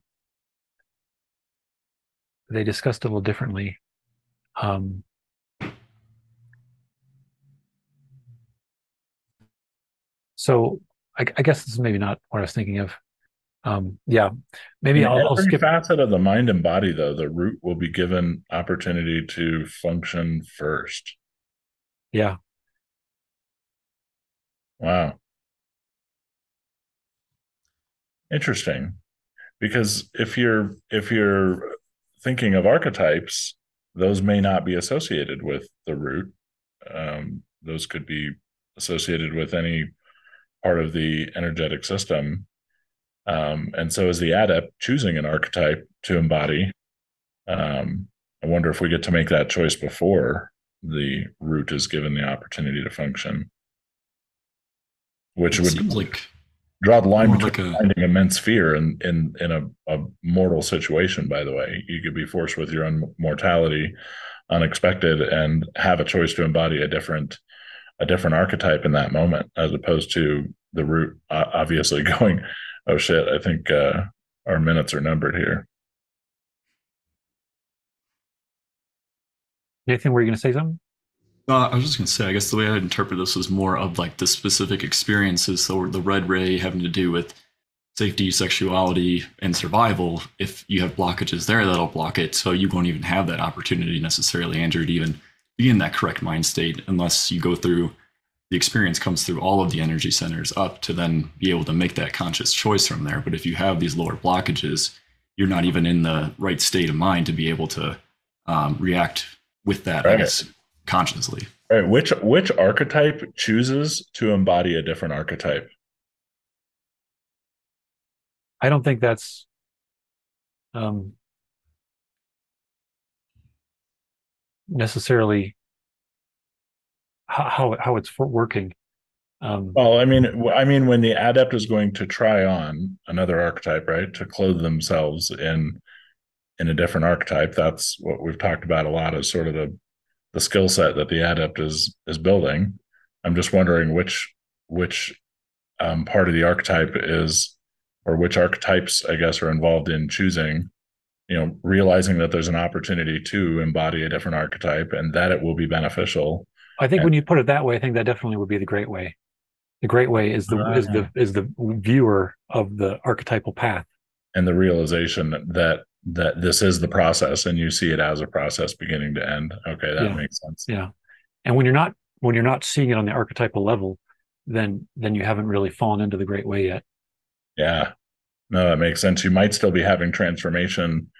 they discussed a little differently. Um, so I, I guess this is maybe not what I was thinking of. Um, yeah, maybe In I'll, I'll skip. facet of the mind and body, though, the root will be given opportunity to function first. Yeah. Wow. Interesting. Because if you're if you're thinking of archetypes, those may not be associated with the root. Um, those could be associated with any part of the energetic system. Um, and so is the adept choosing an archetype to embody. Um, I wonder if we get to make that choice before the root is given the opportunity to function. Which It would like draw the line between like a finding immense fear in in in a, a mortal situation by the way you could be forced with your own mortality unexpected and have a choice to embody a different a different archetype in that moment as opposed to the root uh, obviously [laughs] going oh shit i think uh our minutes are numbered here Nathan, were you going to say something? Uh, I was just gonna say, I guess the way I interpret this was more of like the specific experiences. So the red ray having to do with safety, sexuality, and survival. If you have blockages there, that'll block it. So you won't even have that opportunity necessarily, Andrew, to even be in that correct mind state unless you go through the experience comes through all of the energy centers up to then be able to make that conscious choice from there. But if you have these lower blockages, you're not even in the right state of mind to be able to um, react with that, I guess, consciously. all right which which archetype chooses to embody a different archetype I don't think that's um, necessarily how how, it's working. Um, Well, I mean, I mean, when the adept is going to try on another archetype, right, to clothe themselves in in a different archetype, that's what we've talked about a lot as sort of the the skill set that the adept is is building. I'm just wondering which which um, part of the archetype is, or which archetypes, I guess, are involved in choosing. You know, realizing that there's an opportunity to embody a different archetype and that it will be beneficial. I think when you put it that way, I think that definitely would be the great way. The great way is the is the is the viewer of the archetypal path. and the realization that that this is the process and you see it as a process beginning to end okay that Yeah. makes sense Yeah, and when you're not when you're not seeing it on the archetypal level, then then you haven't really fallen into the great way yet. yeah no that makes sense you might still be having transformation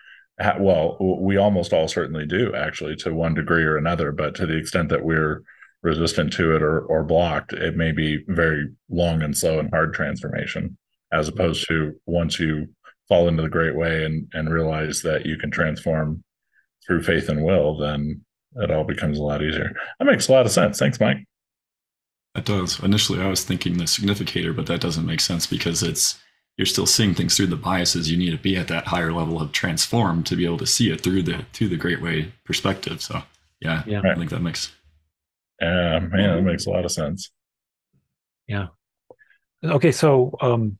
well we almost all certainly do actually to one degree or another but to the extent that we're resistant to it or or blocked, it may be very long and slow and hard transformation, as mm-hmm. opposed to once you fall into the great way and and realize that you can transform through faith and will, then it all becomes a lot easier. That makes a lot of sense. Thanks, Mike. it does. Initially, I was thinking the significator, but that doesn't make sense because it's you're still seeing things through the biases. You need to be at that higher level of transform to be able to see it through the through the great way perspective. So yeah, yeah, I think that makes. Yeah, man, that makes a lot of sense. Yeah. Okay, so um,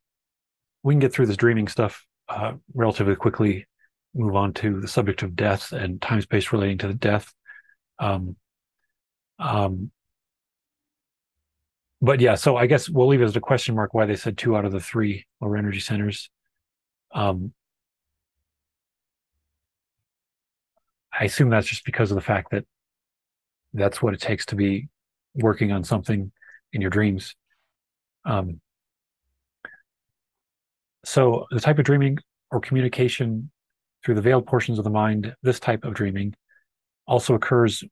we can get through this dreaming stuff uh, relatively quickly. Move on to the subject of death and time space relating to the death. Um, um, but yeah, so I guess we'll leave it as a question mark why they said two out of the three lower energy centers. Um, I assume that's just because of the fact that that's what it takes to be working on something in your dreams. Um, so the type of dreaming or communication through the veiled portions of the mind, this type of dreaming also occurs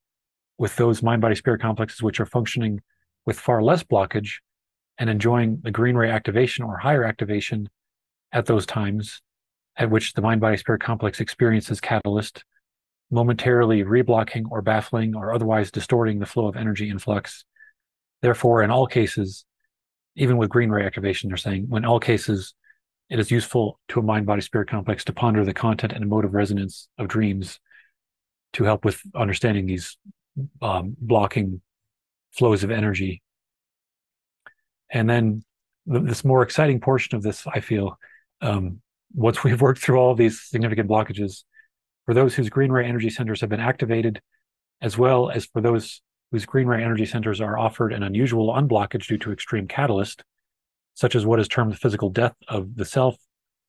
with those mind body spirit complexes which are functioning with far less blockage and enjoying the green ray activation or higher activation at those times at which the mind body spirit complex experiences catalyst momentarily reblocking or baffling or otherwise distorting the flow of energy influx. Therefore in all cases even with green ray activation they're saying when all cases it is useful to a mind body spirit complex to ponder the content and emotive resonance of dreams to help with understanding these um, blocking flows of energy. And then this more exciting portion of this, I feel, um, once we've worked through all these significant blockages, for those whose green ray energy centers have been activated, as well as for those whose green ray energy centers are offered an unusual unblockage due to extreme catalyst, such as what is termed the physical death of the self,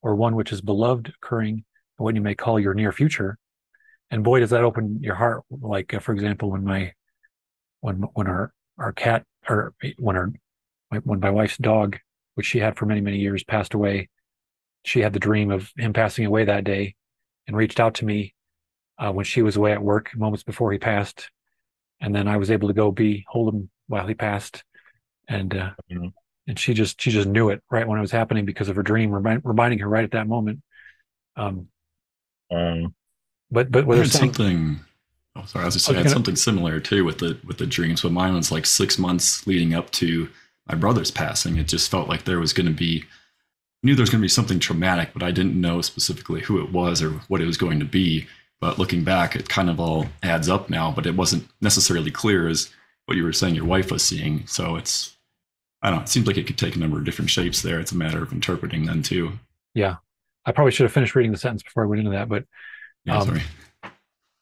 or one which is beloved occurring in what you may call your near future. And boy, does that open your heart! Like, uh, for example, when my when when our our cat or when our when my wife's dog, which she had for many many years, passed away, she had the dream of him passing away that day, and reached out to me uh, when she was away at work moments before he passed, and then I was able to go be hold him while he passed, and uh, mm-hmm. and she just she just knew it right when it was happening because of her dream remind, reminding her right at that moment. Um, um but but whether something Oh, sorry. I was just saying, I had something similar too with the with the dreams, but mine was like six months leading up to my brother's passing. It just felt like there was going to be knew there was going to be something traumatic, but I didn't know specifically who it was or what it was going to be. But looking back, it kind of all adds up now. But it wasn't necessarily clear as what you were saying your wife was seeing. So it's I don't know. It seems like it could take a number of different shapes there. It's a matter of interpreting then too. Yeah, I probably should have finished reading the sentence before I went into that, but yeah, um, sorry.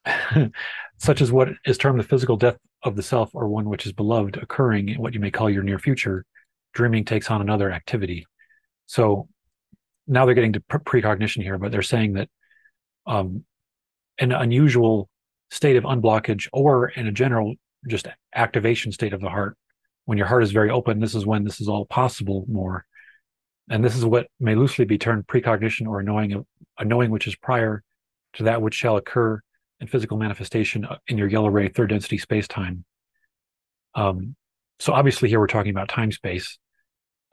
[laughs] such as what is termed the physical death of the self or one which is beloved occurring in what you may call your near future, dreaming takes on another activity. So now they're getting to precognition here, but they're saying that um, an unusual state of unblockage or in a general just activation state of the heart, when your heart is very open, this is when this is all possible more. And this is what may loosely be termed precognition or a knowing, a knowing which is prior to that which shall occur and physical manifestation uh, in your yellow ray third density space time. Um, so obviously here we're talking about time space,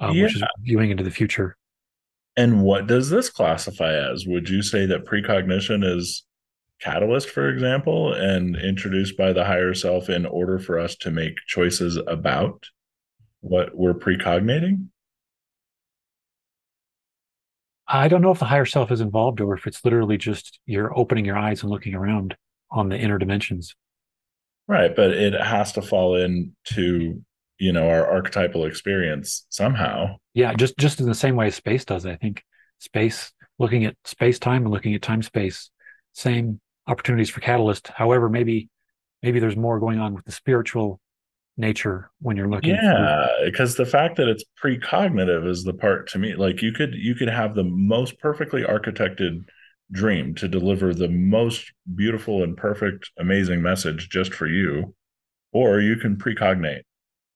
um, yeah. which is viewing into the future. And what does this classify as? Would you say that precognition is catalyst, for example, and introduced by the higher self in order for us to make choices about what we're precognating? I don't know if the higher self is involved or if it's literally just you're opening your eyes and looking around on the inner dimensions. Right, but it has to fall into you know our archetypal experience somehow. Yeah, just just in the same way space does. I think space, looking at space time and looking at time space, same opportunities for catalyst. However, maybe maybe there's more going on with the spiritual nature when you're looking yeah because the fact that it's precognitive is the part to me like you could you could have the most perfectly architected dream to deliver the most beautiful and perfect amazing message just for you or you can precognate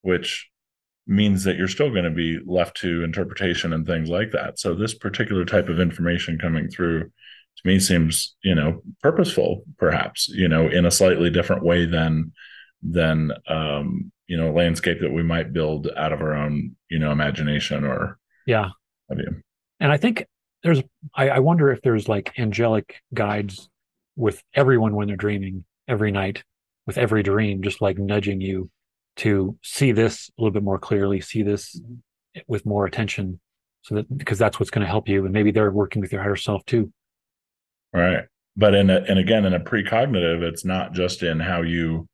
which means that you're still going to be left to interpretation and things like that. So this particular type of information coming through to me seems you know purposeful perhaps you know in a slightly different way than than um you know landscape that we might build out of our own you know imagination or yeah. what have you. and i think there's I, I wonder if there's like angelic guides with everyone when they're dreaming every night with every dream just like nudging you to see this a little bit more clearly see this with more attention so that because that's what's going to help you and maybe they're working with your higher self too. Right. But in a, and again in a precognitive it's not just in how you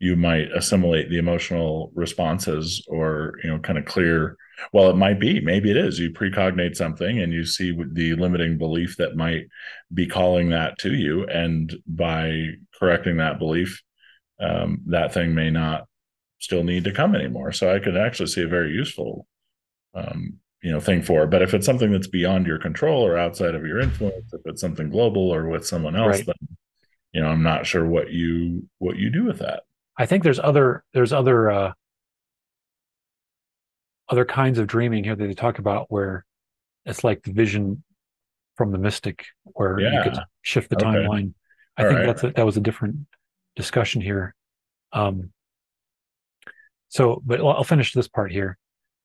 you might assimilate the emotional responses or you know kind of clear well it might be maybe it is. You precognate something and you see the limiting belief that might be calling that to you. And by correcting that belief um, that thing may not still need to come anymore. So i could actually see a very useful um, you know thing for but if it's something that's beyond your control or outside of your influence if it's something global or with someone else right. then you know i'm not sure what you what you do with that i think there's other there's other uh other kinds of dreaming here that they talk about where it's like the vision from the mystic where yeah. you could shift the okay. timeline i All think right. that's a, that was a different discussion here um so but i'll finish this part here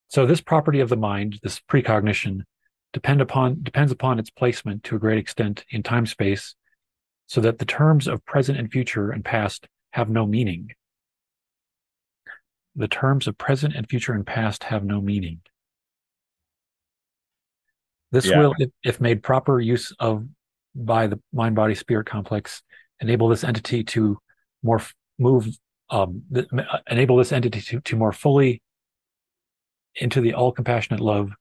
so this property of the mind, this precognition, depend upon depends upon its placement to a great extent in time space, so that the terms of present and future and past have no meaning. The terms of present and future and past have no meaning. This yeah. will, if, if made proper use of by the mind body spirit complex, enable this entity to more move, um, enable this entity to, to more fully into the all compassionate love,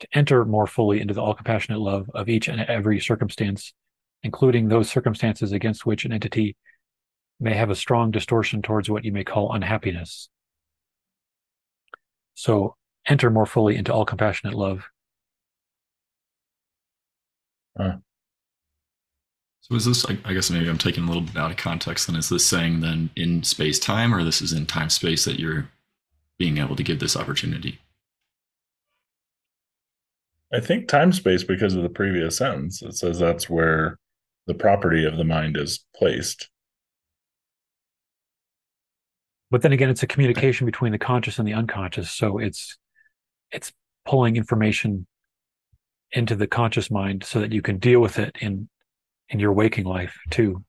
to enter more fully into the all compassionate love of each and every circumstance, including those circumstances against which an entity may have a strong distortion towards what you may call unhappiness. So enter more fully into all compassionate love. Uh. So is this? I guess maybe I'm taking a little bit out of context. Then is this saying then in space time, or this is in time space that you're being able to give this opportunity? I think time space because of the previous sentence. It says that's where the property of the mind is placed. But then again, it's a communication between the conscious and the unconscious. So it's it's pulling information into the conscious mind so that you can deal with it in in your waking life too.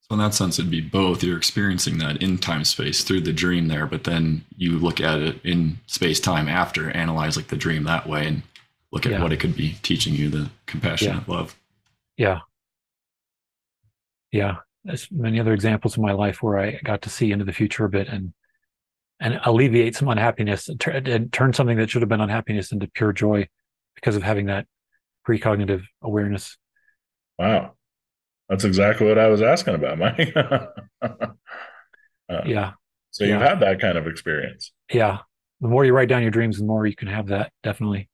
So in that sense, it'd be both. You're experiencing that in time space through the dream there, but then you look at it in space time after, analyze like the dream that way, and look at yeah. what it could be teaching you the compassionate yeah. love. Yeah. Yeah. There's many other examples in my life where I got to see into the future a bit and and alleviate some unhappiness and, and turn something that should have been unhappiness into pure joy because of having that precognitive awareness. Wow. That's exactly what I was asking about, [laughs] Mike. uh, yeah. So you've had that kind of experience. Yeah. The more you write down your dreams, the more you can have that. Definitely.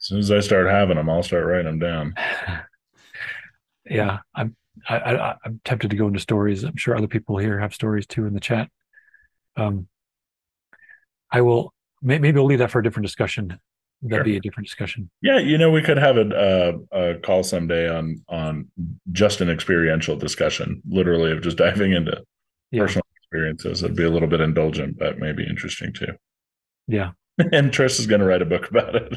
As soon as I start having them, I'll start writing them down. [laughs] yeah, I'm. I, I, I'm tempted to go into stories. I'm sure other people here have stories too in the chat. Um, I will. Maybe we'll leave that for a different discussion that'd sure. be a different discussion. Yeah, you know, we could have a, a, a, call someday on on just an experiential discussion, literally of just [laughs] diving into yeah. personal experiences. It'd be a little bit indulgent, but maybe interesting too. Yeah. [laughs] and Trish is going to write a book about it.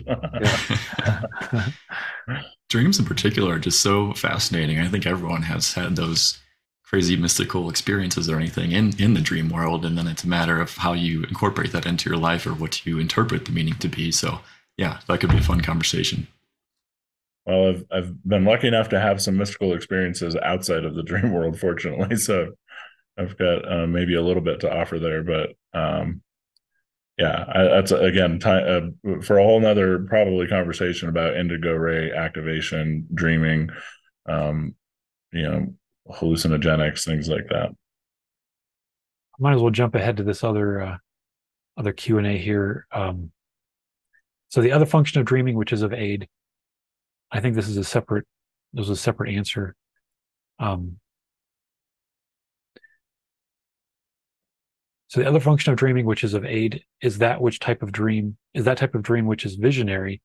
[laughs] Dreams in particular are just so fascinating. I think everyone has had those crazy mystical experiences or anything in in the dream world and then it's a matter of how you incorporate that into your life or what you interpret the meaning to be so yeah, that could be a fun conversation. Well, I've I've been lucky enough to have some mystical experiences outside of the [laughs] dream world, fortunately. So I've got uh, maybe a little bit to offer there, but um, yeah, I, that's again time, uh, for a whole nother probably conversation about indigo ray activation, dreaming, um, you know, hallucinogenics, things like that. I might as well jump ahead to this other uh, other Q and A here. Um, so the other function of dreaming, which is of aid, I think this is a separate, this is a separate answer. Um, so the other function of dreaming, which is of aid, is that which type of dream is that type of dream which is visionary,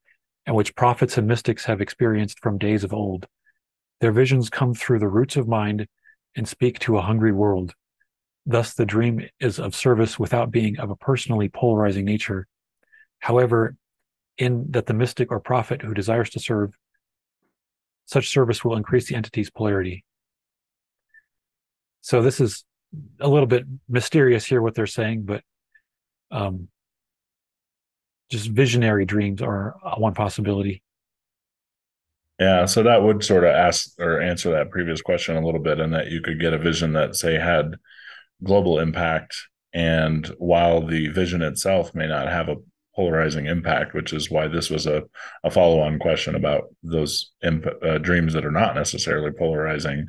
and which prophets and mystics have experienced from days of old. Their visions come through the roots of mind and speak to a hungry world. Thus, the dream is of service without being of a personally polarizing nature. However, in that the mystic or prophet who desires to serve, such service will increase the entity's polarity. So this is a little bit mysterious here what they're saying, but um, just visionary dreams are one possibility. Yeah, so that would sort of ask or answer that previous question a little bit, and that you could get a vision that, say, had global impact, and while the vision itself may not have a polarizing impact, which is why this was a, a follow on question about those imp- uh, dreams that are not necessarily polarizing.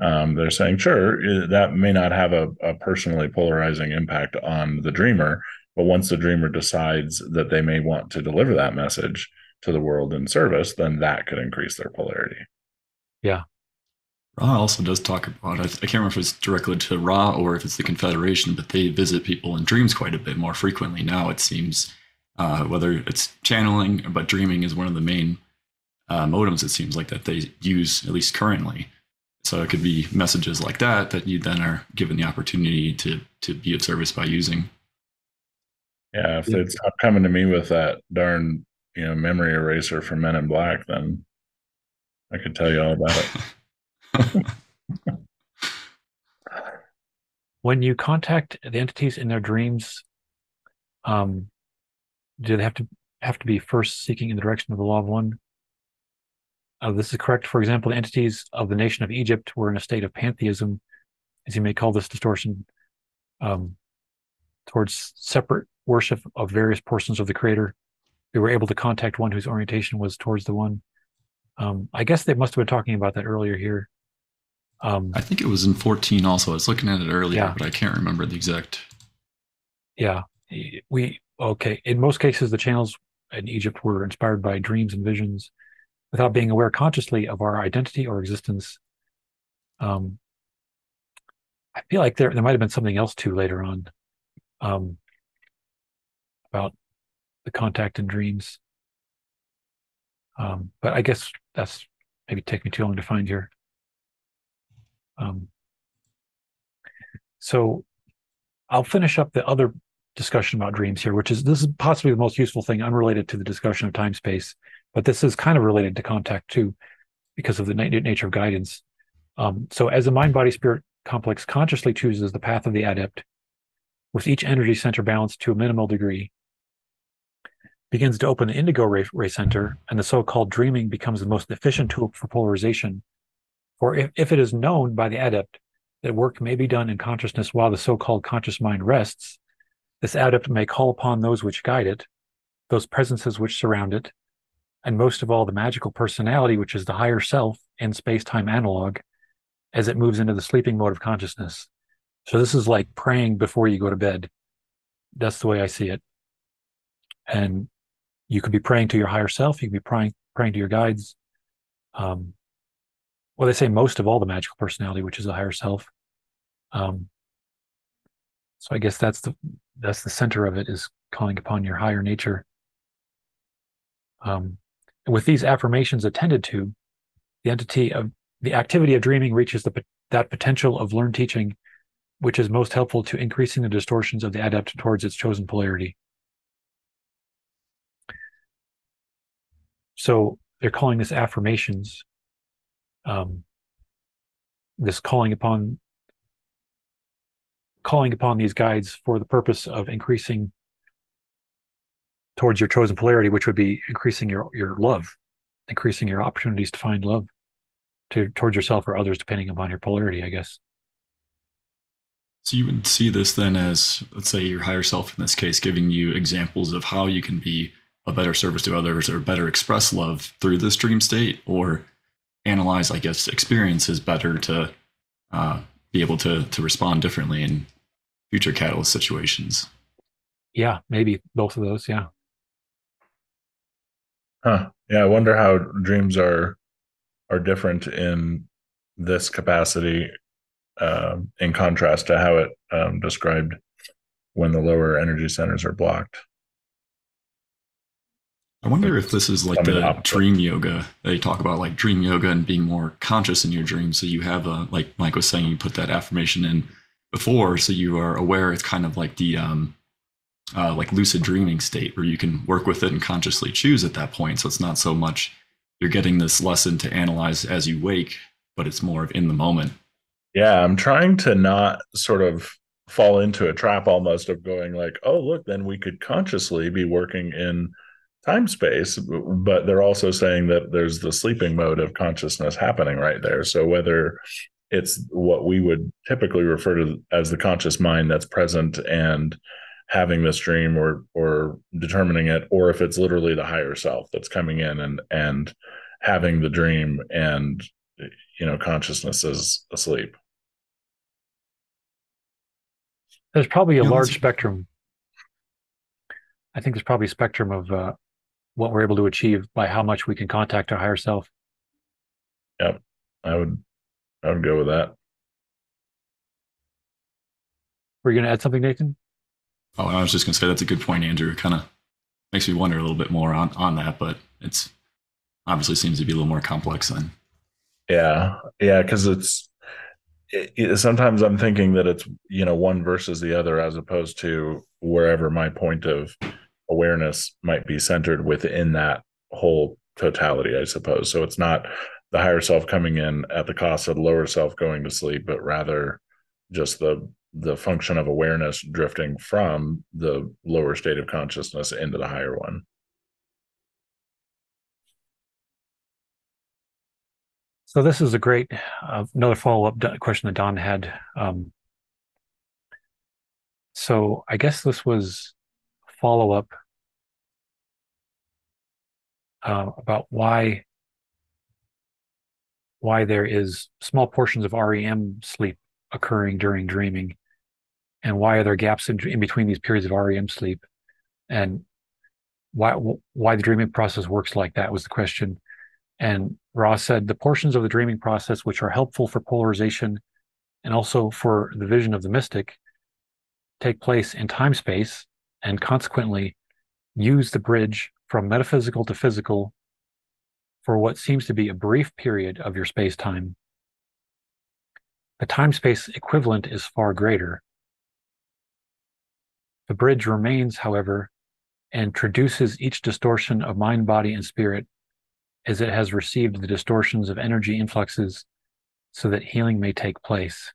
Um, they're saying, sure, that may not have a, a personally polarizing impact on the dreamer, but once the dreamer decides that they may want to deliver that message to the world in service, then that could increase their polarity. Yeah. Ra also does talk about, I, I can't remember if it's directly to Ra or if it's the Confederation, but they visit people in dreams quite a bit more frequently now, it seems uh, whether it's channeling, but dreaming is one of the main uh, modems, it seems like, that they use, at least currently. So it could be messages like that that you then are given the opportunity to to be of service by using. Yeah, if it's not coming to me with that darn you know memory eraser from Men in Black, then I could tell you all about it. [laughs] when you contact the entities in their dreams, um, do they have to have to be first seeking in the direction of the law of one? Uh, this is correct. For example, the entities of the nation of Egypt were in a state of pantheism, as you may call this distortion, um, towards separate worship of various portions of the Creator. They were able to contact one whose orientation was towards the one. Um, I guess they must have been talking about that earlier here. Um, I think it was in 14 also. I was looking at it earlier, yeah. but I can't remember the exact. Yeah. We okay, in most cases, the channels in Egypt were inspired by dreams and visions without being aware consciously of our identity or existence. Um, I feel like there there might have been something else too later on um, about the contact and dreams. Um, but I guess that's maybe taking too long to find here. Um, so I'll finish up the other discussion about dreams here, which is this is possibly the most useful thing unrelated to the discussion of time space, but this is kind of related to contact too, because of the nature of guidance. Um, so, as the mind body spirit complex consciously chooses the path of the adept, with each energy center balanced to a minimal degree, begins to open the indigo ray, ray center, and the so called dreaming becomes the most efficient tool for polarization. For if, if it is known by the adept that work may be done in consciousness while the so called conscious mind rests, this adept may call upon those which guide it, those presences which surround it, and most of all, the magical personality, which is the higher self in space time analog, as it moves into the sleeping mode of consciousness. So, this is like praying before you go to bed. That's the way I see it. And you could be praying to your higher self, you could be praying, praying to your guides. Um, well, they say most of all the magical personality, which is the higher self. Um, so I guess that's the that's the center of it is calling upon your higher nature. Um, with these affirmations attended to, the entity of the activity of dreaming reaches the that potential of learned teaching, which is most helpful to increasing the distortions of the adept towards its chosen polarity. So they're calling this affirmations. Um, this calling upon calling upon these guides for the purpose of increasing towards your chosen polarity, which would be increasing your your love, increasing your opportunities to find love to towards yourself or others, depending upon your polarity, I guess. So you would see this then as, let's say, your higher self in this case, giving you examples of how you can be a better service to others or better express love through this dream state, or analyze, I guess, experiences better to uh, be able to to respond differently in future catalyst situations. Yeah, maybe both of those. Yeah. Huh. Yeah, I wonder how dreams are are different in this capacity, um, in contrast to how it um, described when the lower energy centers are blocked. I wonder if this is like the dream yoga. They talk about like dream yoga and being more conscious in your dreams. So you have a like Mike was saying, you put that affirmation in before, so you are aware. It's kind of like the um, uh, like lucid dreaming state where you can work with it and consciously choose at that point. So it's not so much you're getting this lesson to analyze as you wake, but it's more of in the moment. Yeah, I'm trying to not sort of fall into a trap almost of going like, oh, look, then we could consciously be working in time space. But they're also saying that there's the sleeping mode of consciousness happening right there. So whether it's what we would typically refer to as the conscious mind that's present and having this dream or or determining it or if it's literally the higher self that's coming in and and having the dream and you know consciousness is asleep there's probably a Yeah, large spectrum i think there's probably a spectrum of uh, what we're able to achieve by how much we can contact our higher self Yep. i would i would go with that. Were you going to add something nathan? Oh, I was just gonna say that's a good point, Andrew. It kind of makes me wonder a little bit more on on that, but it's obviously seems to be a little more complex than yeah yeah because it's it, it- sometimes i'm thinking that it's you know one versus the other as opposed to wherever my point of awareness might be centered within that whole totality i suppose. So it's not the higher self coming in at the cost of the lower self going to sleep but rather just the the function of awareness drifting from the lower state of consciousness into the higher one So this is a great uh, another follow up question that Don had. Um, so I guess this was follow up uh, about why why there is small portions of REM sleep occurring during dreaming, and why are there gaps in, in between these periods of REM sleep, and why why the dreaming process works like that was the question. And Ra said the portions of the dreaming process which are helpful for polarization and also for the vision of the mystic take place in time space and consequently use the bridge from metaphysical to physical for what seems to be a brief period of your space time. The time space equivalent is far greater. The bridge remains, however, and traduces each distortion of mind, body, and spirit as it has received the distortions of energy influxes so that healing may take place.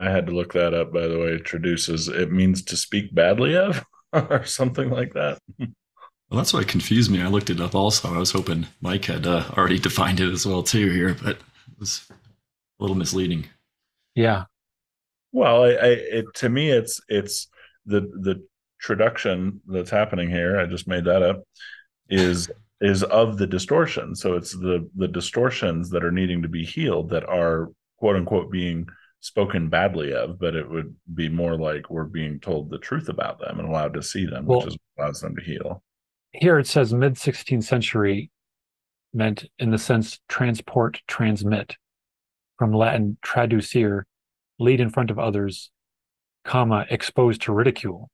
I had to look that up, by the way. Traduces it means to speak badly of, [laughs] or something like that. Well, that's what confused me. I looked it up also. I was hoping Mike had uh, already defined it as well too here, but it was a little misleading. Yeah. Well, I, I it to me, it's it's the the traduction that's happening here. I just made that up. Is is of the distortion. So it's the the distortions that are needing to be healed that are quote unquote being spoken badly of, but it would be more like we're being told the truth about them and allowed to see them, Well- which is what allows them to heal. Here it says mid 16th century meant in the sense transport, transmit, from Latin traducere, lead in front of others, comma, exposed to ridicule.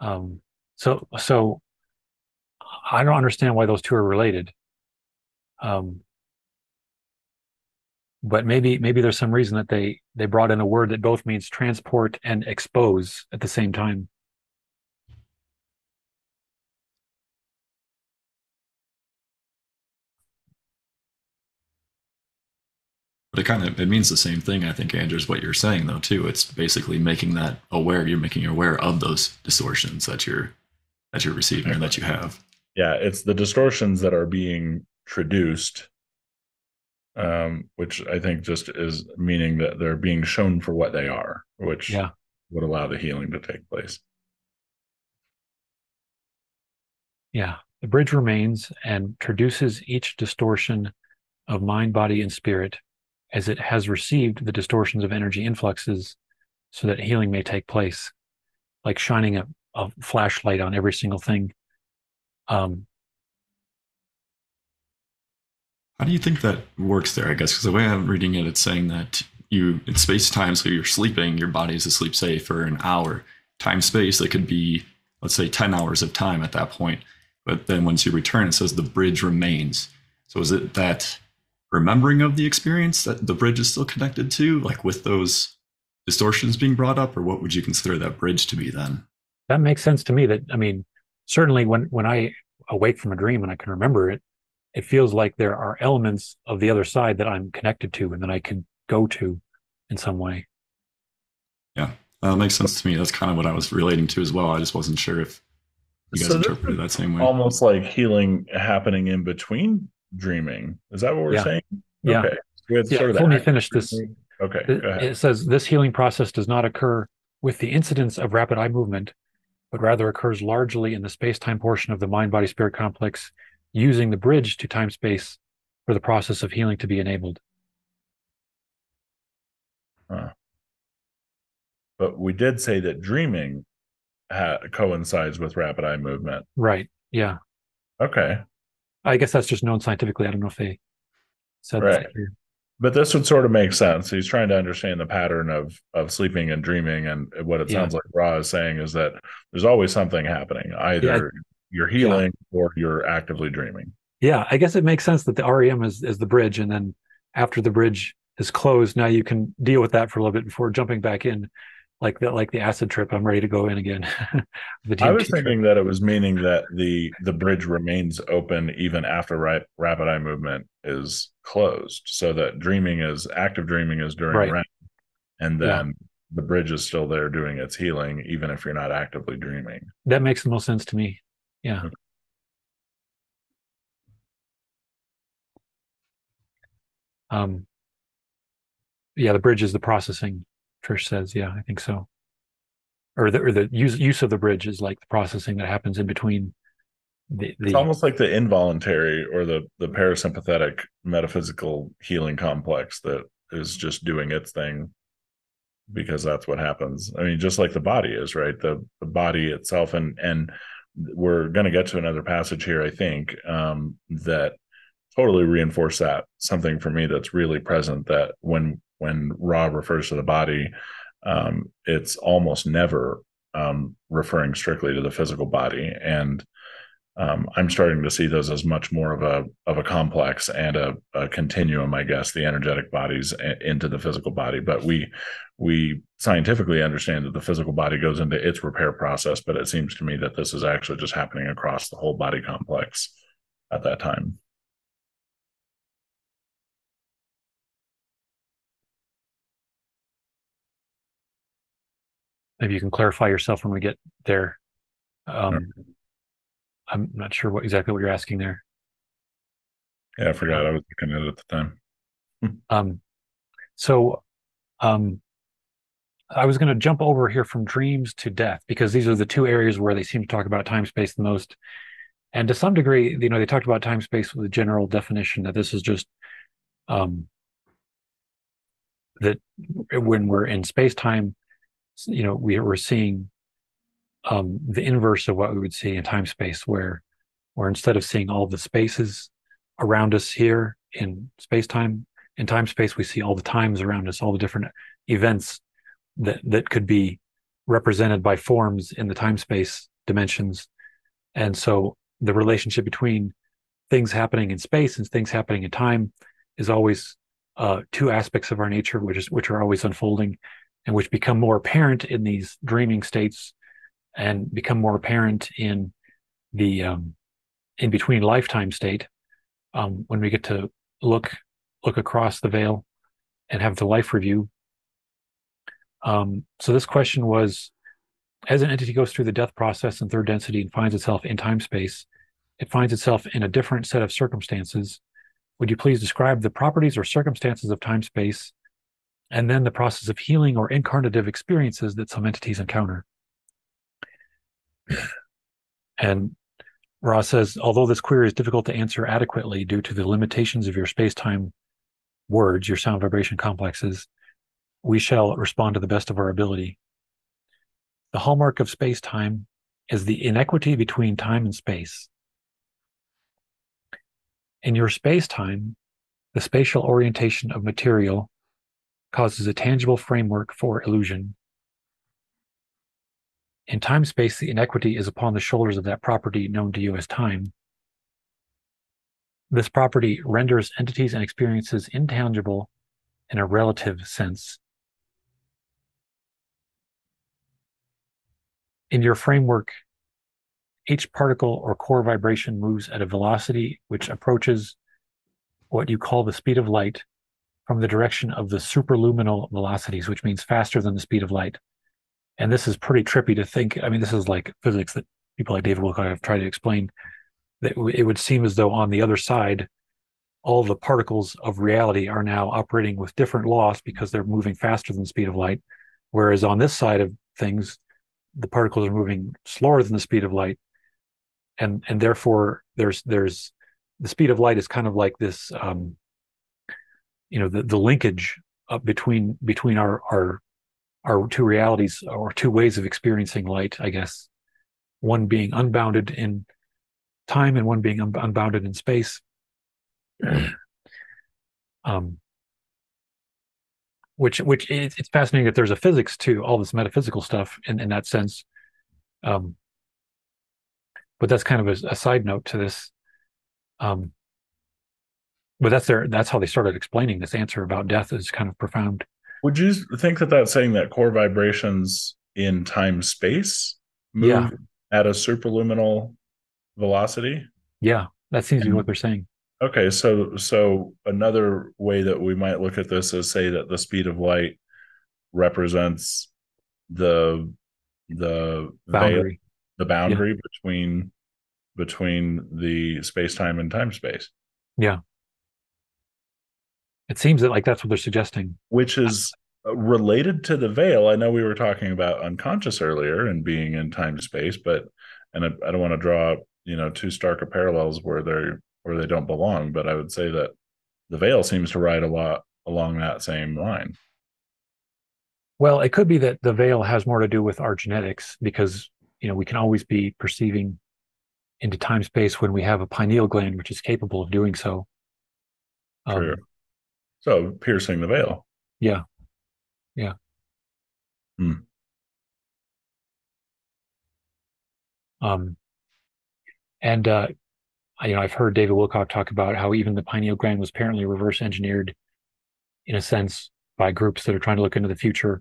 Um, so, so I don't understand why those two are related. Um, but maybe maybe there's some reason that they they brought in a word that both means transport and expose at the same time. But it kind of it means the same thing, I think, Andrew, is what you're saying though too. It's basically making that aware. You're making you aware of those distortions that you're that you're receiving or that you have. Yeah, it's the distortions that are being traduced, um, which I think just is meaning that they're being shown for what they are, which Yeah. would allow the healing to take place. Yeah. The bridge remains and traduces each distortion of mind, body, and spirit as it has received the distortions of energy influxes so that healing may take place, like shining a, a flashlight on every single thing. Um, How do you think that works there? I guess because the way I'm reading it, it's saying that you in space time, so you're sleeping, your body is asleep, say for an hour. Time space that could be, let's say, ten hours of time at that point. But then once you return, it says the bridge remains. So is it that remembering of the experience that the bridge is still connected to, like with those distortions being brought up, or what would you consider that bridge to be then? That makes sense to me. That I mean, certainly when when I awake from a dream and I can remember it, it feels like there are elements of the other side that I'm connected to and that I can go to in some way. Yeah, that makes sense to me. That's kind of what I was relating to as well. I just wasn't sure if you guys So this interpreted that same way. Almost like healing happening in between dreaming. Is that what we're Yeah. saying? Yeah. Okay. Yeah, sort of let me finish this. Okay. It, Go ahead. it says this healing process does not occur with the incidence of rapid eye movement, but rather occurs largely in the space-time portion of the mind-body-spirit complex, using the bridge to time-space for the process of healing to be enabled. But we did say that dreaming ha- coincides with rapid eye movement. Right. Yeah. Okay. I guess that's just known scientifically. I don't know if they said Right. that here. But this would sort of make sense. He's trying to understand the pattern of of sleeping and dreaming, and what it Yeah. sounds like Ra is saying is that there's always something happening. Either you're healing or you're actively dreaming. Yeah, I guess it makes sense that the REM is is the bridge, and then after the bridge is closed, now you can deal with that for a little bit before jumping back in, like the like the acid trip. I'm ready to go in again. [laughs] I was trip. thinking that it was meaning that the the bridge remains open even after right, rapid eye movement is closed, so that dreaming is active dreaming is during Right. REM, and Yeah. then the bridge is still there doing its healing even if you're not actively dreaming. that makes the most sense to me. Yeah. Okay. Um. Yeah, the bridge is the processing. Trish says, yeah, I think so. Or the or the use use of the bridge is like the processing that happens in between the, It's almost like the involuntary or the the parasympathetic metaphysical healing complex that is just doing its thing because that's what happens. I mean, just like the body is, right? The the body itself and and we're going to get to another passage here I think um that totally reinforce that something for me that's really present that when when Ra refers to the body um it's almost never um referring strictly to the physical body and um, I'm starting to see those as much more of a of a complex and a, a continuum, I guess, the energetic bodies a- into the physical body. But we we scientifically understand that the physical body goes into its repair process, but it seems to me that this is actually just happening across the whole body complex at that time. Maybe you can clarify yourself when we get there. Um, I'm not sure what exactly what you're asking there. Yeah, I forgot I was looking at it at the time. [laughs] Um, so, um, I was going to jump over here from dreams to death because these are the two areas where they seem to talk about time space the most. And to some degree, you know, they talked about time space with a general definition that this is just um, that when we're in space time, you know, we, we're seeing um, the inverse of what we would see in time space, where where instead of seeing all the spaces around us here in space time, in time space, we see all the times around us, all the different events that that could be represented by forms in the time space dimensions. And so the relationship between things happening in space and things happening in time is always uh, two aspects of our nature, which is which are always unfolding, and which become more apparent in these dreaming states, and become more apparent in the um, in between lifetime state um, when we get to look look across the veil and have the life review. Um, so this question was, as an entity goes through the death process in third density and finds itself in time space, it finds itself in a different set of circumstances. Would you please describe the properties or circumstances of time space, and then the process of healing or incarnative experiences that some entities encounter? And Ra says, although this query is difficult to answer adequately due to the limitations of your space-time words, your sound vibration complexes, we shall respond to the best of our ability. The hallmark of space-time is the inequity between time and space. In your space-time, the spatial orientation of material causes a tangible framework for illusion. In time space, the inequity is upon the shoulders of that property known to you as time. This property renders entities and experiences intangible in a relative sense. In your framework, each particle or core vibration moves at a velocity which approaches what you call the speed of light from the direction of the superluminal velocities, which means faster than the speed of light. And this is pretty trippy to think. I mean, this is like physics that people like David Wilcock have tried to explain. That it would seem as though on the other side, all the particles of reality are now operating with different laws because they're moving faster than the speed of light. Whereas on this side of things, the particles are moving slower than the speed of light. And and therefore there's there's the speed of light is kind of like this um, you know the, the linkage between between our our our two realities or two ways of experiencing light i guess. One being unbounded in time and one being un- unbounded in space. [clears throat] Um which which it's, fascinating that there's a physics to all this metaphysical stuff in in that sense. Um but that's kind of a, a side note to this. Um but that's their that's how they started explaining this answer about death is kind of profound. Would you think that that's saying that core vibrations in time space move Yeah. at a superluminal velocity? Yeah that seems to be what they're saying. Okay so so another way that we might look at this is say that the speed of light represents the the boundary. the boundary between between the space time and time space it seems that like that's what they're suggesting which is uh, related to the veil. I know we were talking about unconscious earlier and being in time space, but and I, I don't want to draw you know too stark a parallels where they're where they don't belong. But I would say that the veil seems to ride a lot along that same line. well it could be that the veil has more to do with our genetics because you know we can always be perceiving into time space when we have a pineal gland which is capable of doing so um, True. So piercing the veil. yeah yeah Hmm. um and uh I- you know i've heard david wilcock talk about how even the pineal gland was apparently reverse engineered in a sense by groups that are trying to look into the future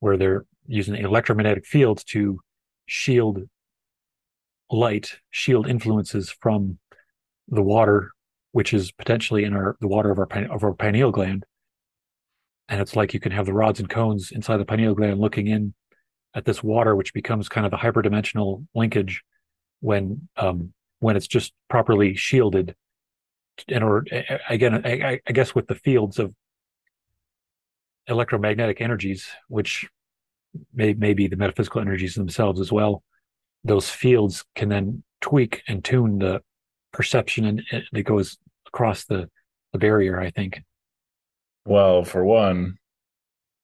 where they're using electromagnetic fields to shield light shield influences from the water which is potentially in our the water of our of our pineal gland. And it's like you can have the rods and cones inside the pineal gland looking in at this water which becomes kind of a hyperdimensional linkage when um when it's just properly shielded. In order a- a- again I, I- I guess with the fields of electromagnetic energies which may, may be the metaphysical energies themselves as well those fields can then tweak and tune the perception and it, it goes across the the barrier i think Well, for one,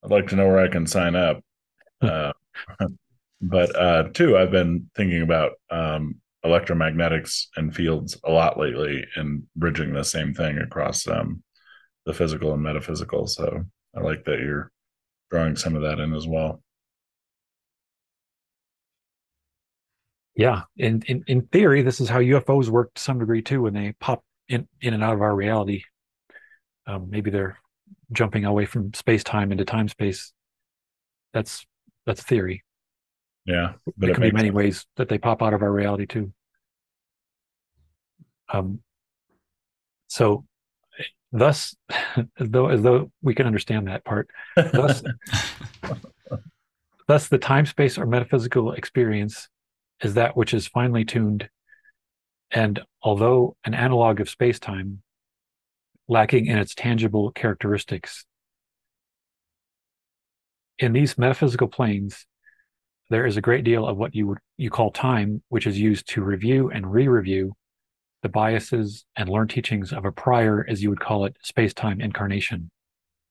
I'd like to know where I can sign up. Uh, [laughs] but uh, two, I've been thinking about um, electromagnetics and fields a lot lately and bridging the same thing across um, the physical and metaphysical. So I like that you're drawing some of that in as well. Yeah in, in in theory this is how ufos work to some degree too when they pop in in and out of our reality. Um, maybe they're jumping away from space time into time space. That's that's theory. Yeah, but there it can be many sense. ways that they pop out of our reality too. Um so thus as [laughs] though as though we can understand that part thus [laughs] thus the time space or metaphysical experience is that which is finely tuned. And although an analog of space time lacking in its tangible characteristics. In these metaphysical planes there is a great deal of what you would you call time which is used to review and re-review the biases and learned teachings of a prior as you would call it space-time incarnation.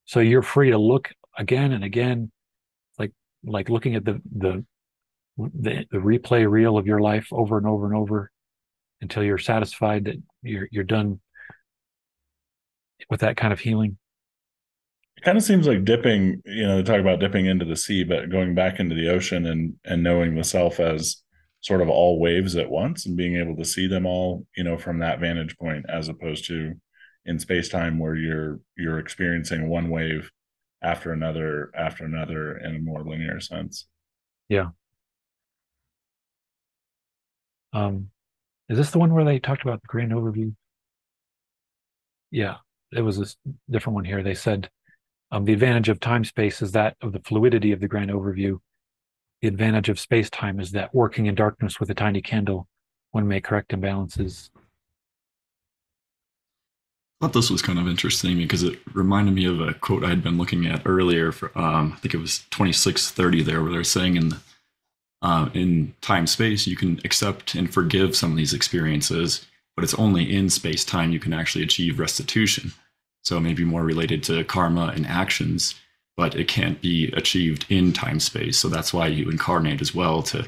So you're free to look again and again like like looking at the the the, the replay reel of your life over and over and over until you're satisfied that you're you're done with that kind of healing It kind of seems like dipping, you know, they talk about dipping into the sea, but going back into the ocean and and knowing the self as sort of all waves at once and being able to see them all, you know, from that vantage point as opposed to in space time where you're you're experiencing one wave after another after another in a more linear sense. Yeah. Um, is this the one where they talked about the grand overview? Yeah, it was a different one here. They said um, the advantage of time space is that of the fluidity of the grand overview. The advantage of space time is that working in darkness with a tiny candle, one may correct imbalances. I thought this was kind of interesting because it reminded me of a quote I had been looking at earlier. For, um, I think it was 2630 there, where they're saying in uh, in time space you can accept and forgive some of these experiences, but it's only in space time you can actually achieve restitution. So maybe more related to karma and actions, but it can't be achieved in time space. So that's why you incarnate as well to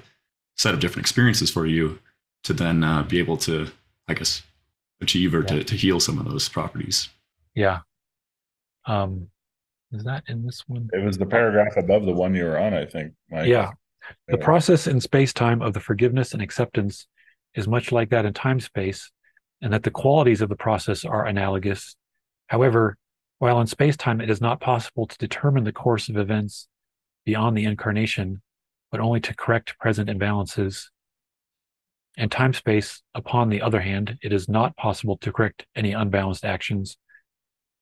set up different experiences for you to then uh, be able to, I guess, achieve or yeah. to, to heal some of those properties. Yeah. Um, is that in this one? It was the paragraph above the one you were on, I think. Mike. Yeah. The process in space time of the forgiveness and acceptance is much like that in time space, and that the qualities of the process are analogous. However, while in space time it is not possible to determine the course of events beyond the incarnation, but only to correct present imbalances. In time space, upon the other hand, it is not possible to correct any unbalanced actions,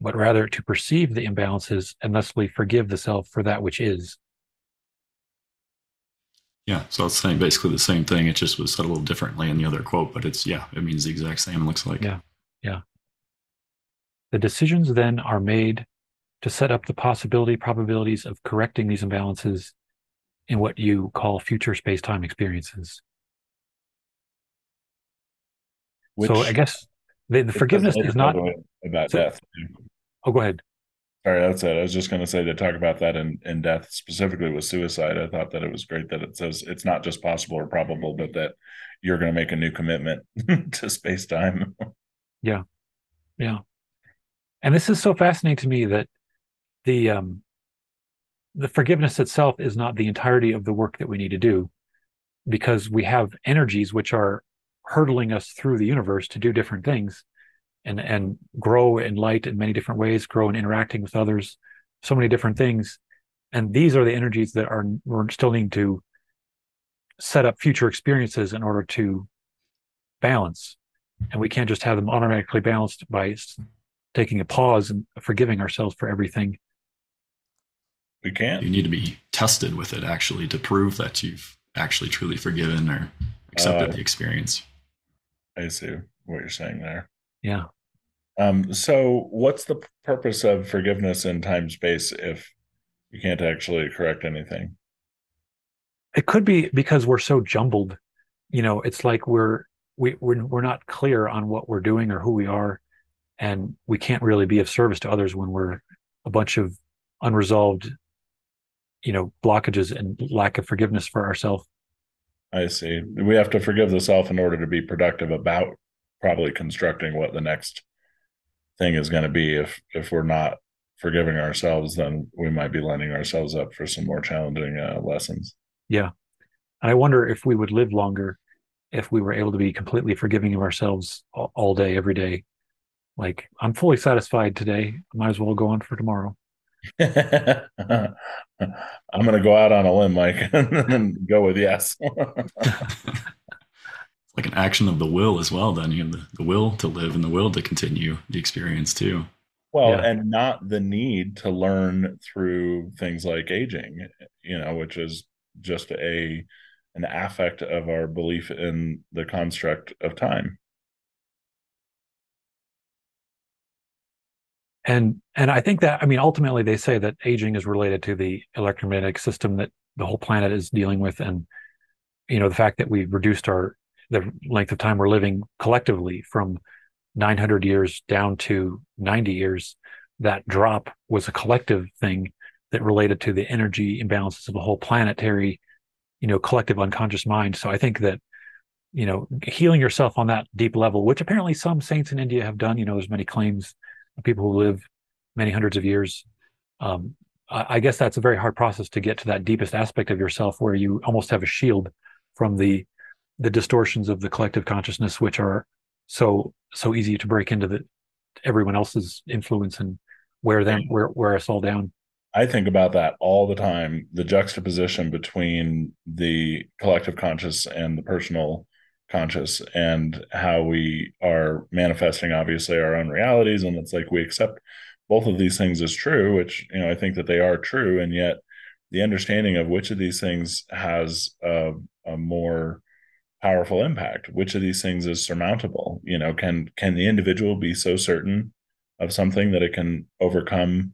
but rather to perceive the imbalances and thusly forgive the self for that which is. Yeah, so it's saying basically the same thing. It just was said a little differently in the other quote, but it's yeah, it means the exact same. It looks like yeah, yeah. The decisions then are made to set up the possibility probabilities of correcting these imbalances in what you call future space-time experiences. Which, so I guess the, the forgiveness is not about so, death. Oh, go ahead. Sorry, that's it. I was just going to say to talk about that in, in death, specifically with suicide. I thought that it was great that it says it's not just possible or probable, but that you're going to make a new commitment [laughs] to space time. Yeah. Yeah. And this is so fascinating to me that the um the forgiveness itself is not the entirety of the work that we need to do because we have energies which are hurtling us through the universe to do different things and and grow in light in many different ways, grow in interacting with others, so many different things. And these are the energies that are we're still needing to set up future experiences in order to balance. And we can't just have them automatically balanced by taking a pause and forgiving ourselves for everything. We can't. You need to be tested with it actually to prove that you've actually truly forgiven or accepted uh, the experience. I see what you're saying there. Yeah. Um, so what's the purpose of forgiveness in time space if you can't actually correct anything? It could be because we're so jumbled. You know, it's like we're we we're, we're not clear on what we're doing or who we are, and we can't really be of service to others when we're a bunch of unresolved, you know, blockages and lack of forgiveness for ourselves. I see. We have to forgive the self in order to be productive about probably constructing what the next thing is going to be. If if we're not forgiving ourselves then we might be lining ourselves up for some more challenging uh, lessons. Yeah. And i wonder if we would live longer if we were able to be completely forgiving of ourselves all, all day every day. Like i'm fully satisfied today. I might as well go on for tomorrow. [laughs] I'm going to go out on a limb mike [laughs] and go with yes [laughs] like an action of the will as well then you have the, the will to live and the will to continue the experience too well yeah. and not the need to learn through things like aging you know which is just a an affect of our belief in the construct of time and and i think that i mean ultimately they say that aging is related to the electromagnetic system that the whole planet is dealing with and you know the fact that we've reduced our the length of time we're living collectively from 900 years down to 90 years, that drop was a collective thing that related to the energy imbalances of the whole planetary, you know, collective unconscious mind. So I think that, you know, healing yourself on that deep level, which apparently some saints in India have done, you know, there's many claims of people who live many hundreds of years. Um, I guess that's a very hard process to get to that deepest aspect of yourself where you almost have a shield from the the distortions of the collective consciousness, which are so so easy to break into the everyone else's influence and wear them wear, wear us all down. I think about that all the time. The juxtaposition between the collective conscious and the personal conscious and how we are manifesting obviously our own realities and it's like we accept both of these things as true which you know i think that they are true and yet the understanding of which of these things has a, a more powerful impact. Which of these things is surmountable? You know can can the individual be so certain of something that it can overcome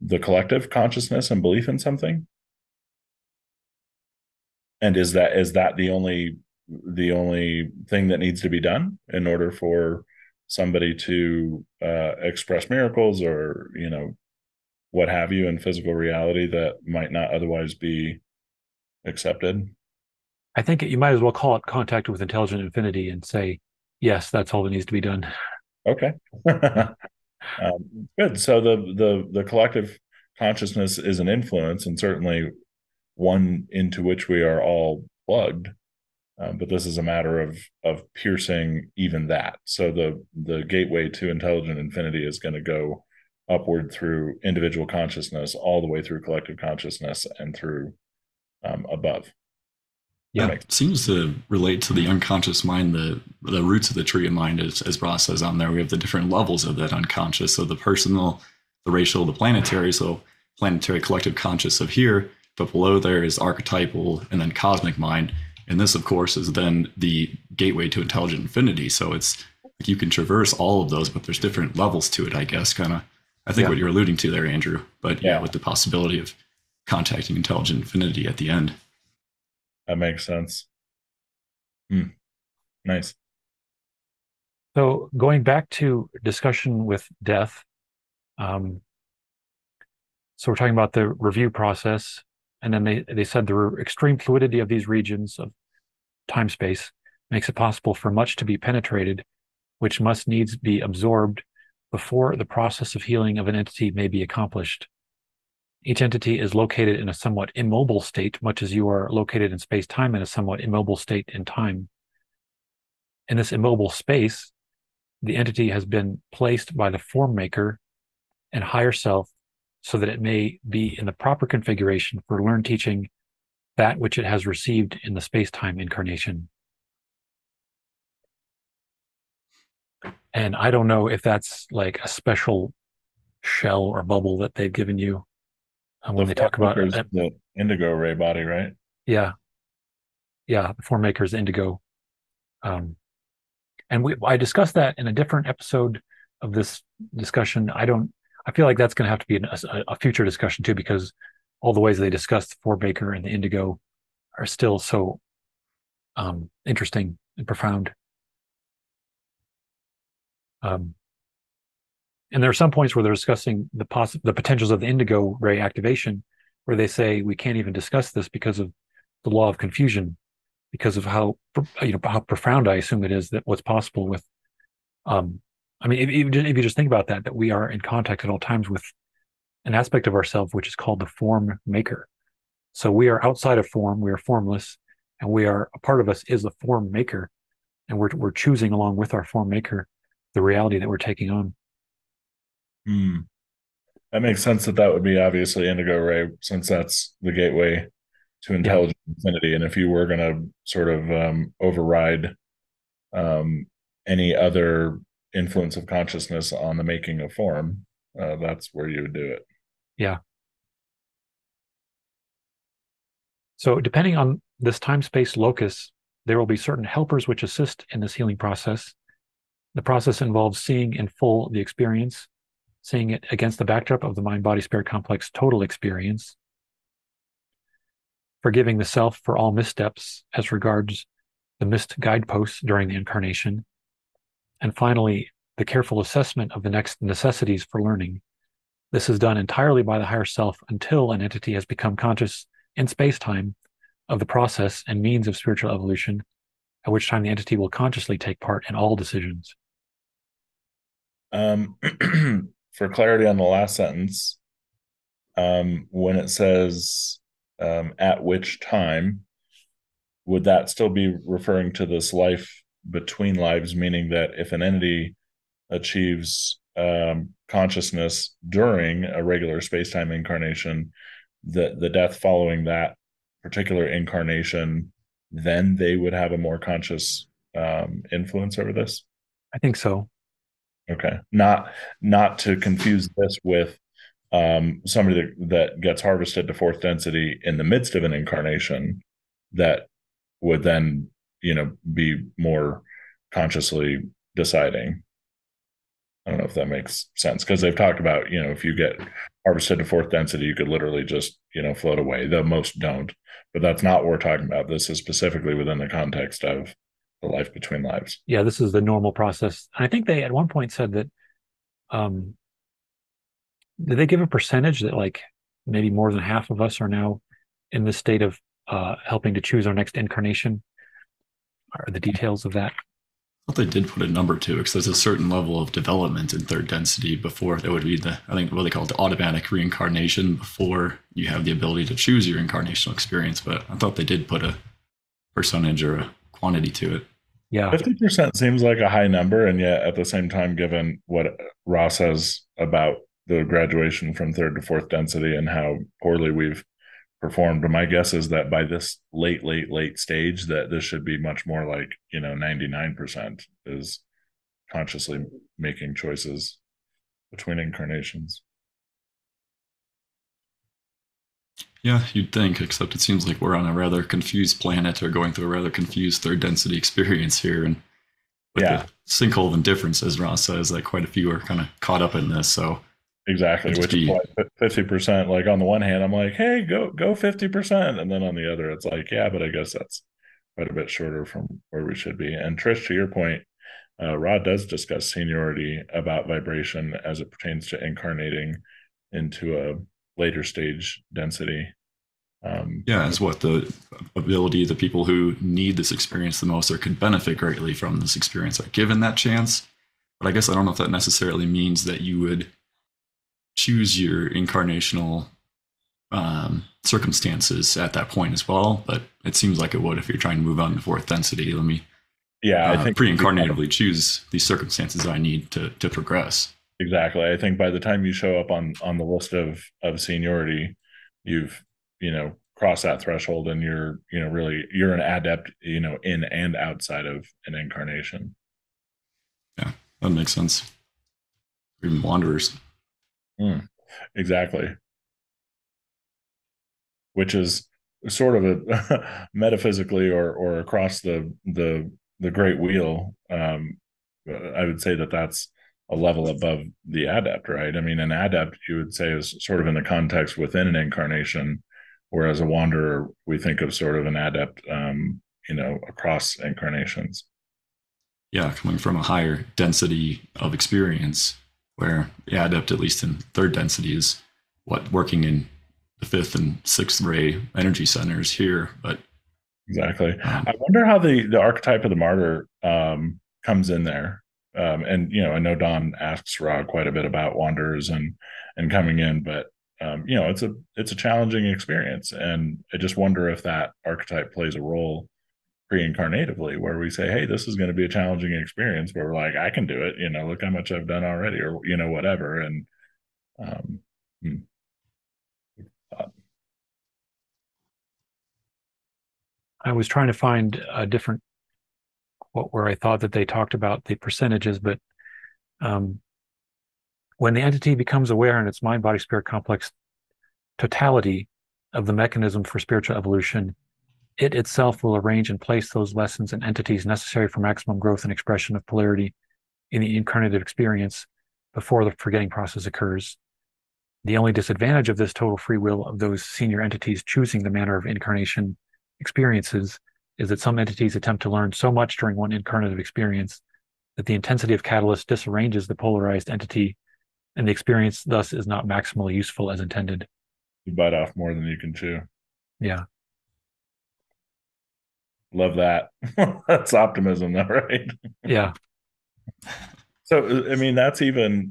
the collective consciousness and belief in something? And is that is that the only the only thing that needs to be done in order for somebody to uh, express miracles or you know what have you in physical reality that might not otherwise be accepted i think you might as well call it contact with intelligent infinity and say yes that's all that needs to be done okay [laughs] um, good so the the the collective consciousness is an influence and certainly one into which we are all plugged um, but this is a matter of of piercing even that. So the the gateway to intelligent infinity is going to go upward through individual consciousness, all the way through collective consciousness, and through um, above. Yeah, it seems to relate to the unconscious mind. The the roots of the tree of mind, as as Ra says on there, we have the different levels of that unconscious. So the personal, the racial, the planetary. So planetary collective conscious of here, but below there is archetypal and then cosmic mind and this, of course, is then the gateway to intelligent infinity. So it's like you can traverse all of those, but there's different levels to it, I guess, kind of. I think yeah. what you're alluding to there, Andrew. But yeah, with the possibility of contacting intelligent infinity at the end. That makes sense. Hmm. Nice. So going back to discussion with death, um, so we're talking about the review process, and then they they said the extreme fluidity of these regions of time space makes it possible for much to be penetrated, which must needs be absorbed before the process of healing of an entity may be accomplished. Each entity is located in a somewhat immobile state, much as you are located in space time in a somewhat immobile state in time. In this immobile space, the entity has been placed by the form maker and higher self so that it may be in the proper configuration for learned teaching that which it has received in the space-time incarnation. And I don't know if that's like a special shell or bubble that they've given you when the they talk about uh, the indigo ray body, right? Yeah, yeah, the form maker's indigo. Um, and we, I discussed that in a different episode of this discussion. I don't, I feel like that's going to have to be a, a future discussion too, because all the ways they discussed Form Maker and the Indigo are still so um, interesting and profound. Um, and there are some points where they're discussing the poss- the potentials of the indigo ray activation, where they say we can't even discuss this because of the law of confusion, because of how you know how profound I assume it is that what's possible with. Um, I mean, if, if you just think about that, that we are in contact at all times with an aspect of ourselves which is called the form maker. So we are outside of form, we are formless, and we are a part of us is the form maker, and we're we're choosing along with our form maker the reality that we're taking on. Hmm. That makes sense that that would be obviously Indigo Ray, since that's the gateway to intelligent yeah. infinity. And if you were going to sort of um, override um, any other influence of consciousness on the making of form, uh, that's where you would do it. Yeah. So, depending on this time space locus, there will be certain helpers which assist in this healing process. The process involves seeing in full the experience, seeing it against the backdrop of the mind body spirit complex total experience, forgiving the self for all missteps as regards the missed guideposts during the incarnation, and finally, the careful assessment of the next necessities for learning this is done entirely by the higher self until an entity has become conscious in space time of the process and means of spiritual evolution, at which time the entity will consciously take part in all decisions. Um, [clears throat] [clears throat] for clarity on the last sentence, um, when it says um, at which time, would that still be referring to this life between lives, meaning that if an entity achieves um, consciousness during a regular space-time incarnation the the death following that particular incarnation then they would have a more conscious um, influence over this? I think so. Okay, not not to confuse this with um, somebody that, that gets harvested to fourth density in the midst of an incarnation that would then you know be more consciously deciding. I don't know if that makes sense because they've talked about you know if you get harvested to fourth density you could literally just you know float away the most don't. But that's not what we're talking about. This is specifically within the context of the life between lives Yeah, this is the normal process. I think they at one point said that um did they give a percentage that like maybe more than half of us are now in the state of uh helping to choose our next incarnation? Are the details of that? I thought they did put a number to it because there's a certain level of development in third density before there would be the I think what they call it the automatic reincarnation before you have the ability to choose your incarnational experience. But I thought they did put a percentage or a quantity to it. Yeah. 50% seems like a high number and yet at the same time given what Ra says about the graduation from third to fourth density and how poorly we've performed my guess is that by this late late late stage that this should be much more like you know 99% is consciously making choices between incarnations Yeah, you'd think, except it seems like we're on a rather confused planet or going through a rather confused third density experience here. And with Yeah. the sinkhole of indifference, as Ra says, like quite a few are kind of caught up in this. So exactly which is be- why 50% like on the one hand i'm like hey go go 50% and then on the other it's like yeah but i guess that's quite a bit shorter from where we should be and trish to your point uh, Ra does discuss seniority about vibration as it pertains to incarnating into a later stage density um yeah, it's what the ability the people who need this experience the most or could benefit greatly from this experience are given that chance. But I guess I don't know if that necessarily means that you would choose your incarnational um, circumstances at that point as well. But it seems like it would if you're trying to move on to fourth density. Let me yeah uh, i think pre-incarnatively choose these circumstances I need to to progress. Exactly i think by the time you show up on on the list of of seniority you've you know crossed that threshold and you're you know really you're an adept you know in and outside of an incarnation Yeah, That makes sense. Even wanderers. exactly which is sort of a [laughs] metaphysically or or across the the the great wheel um i would say that that's a level above the adept right i mean an adept you would say is sort of in the context within an incarnation whereas a wanderer we think of sort of an adept um you know across incarnations yeah, coming from a higher density of experience, where the adept, at least in third density, is what working in the fifth and sixth ray energy centers here. But exactly um, I wonder how the the archetype of the martyr um, comes in there. Um, and you know, I know Don asks Ra quite a bit about wanderers and and coming in, but um, you know, it's a it's a challenging experience, and I just wonder if that archetype plays a role pre-incarnatively, where we say, "Hey, this is going to be a challenging experience," where we're like, "I can do it," you know, look how much I've done already, or you know, whatever, and um, hmm. I was trying to find a different quote where I thought that they talked about the percentages, but um, when the entity becomes aware in its mind body spirit complex totality of the mechanism for spiritual evolution, it itself will arrange and place those lessons and entities necessary for maximum growth and expression of polarity in the incarnative experience before the forgetting process occurs. The only disadvantage of this total free will of those senior entities choosing the manner of incarnation experiences is that some entities attempt to learn so much during one incarnative experience that the intensity of catalyst disarranges the polarized entity and the experience thus is not maximally useful as intended. you bite off more than you can chew. Yeah. Love that. [laughs] That's optimism, though, right? Yeah. [laughs] So, I mean, that's even,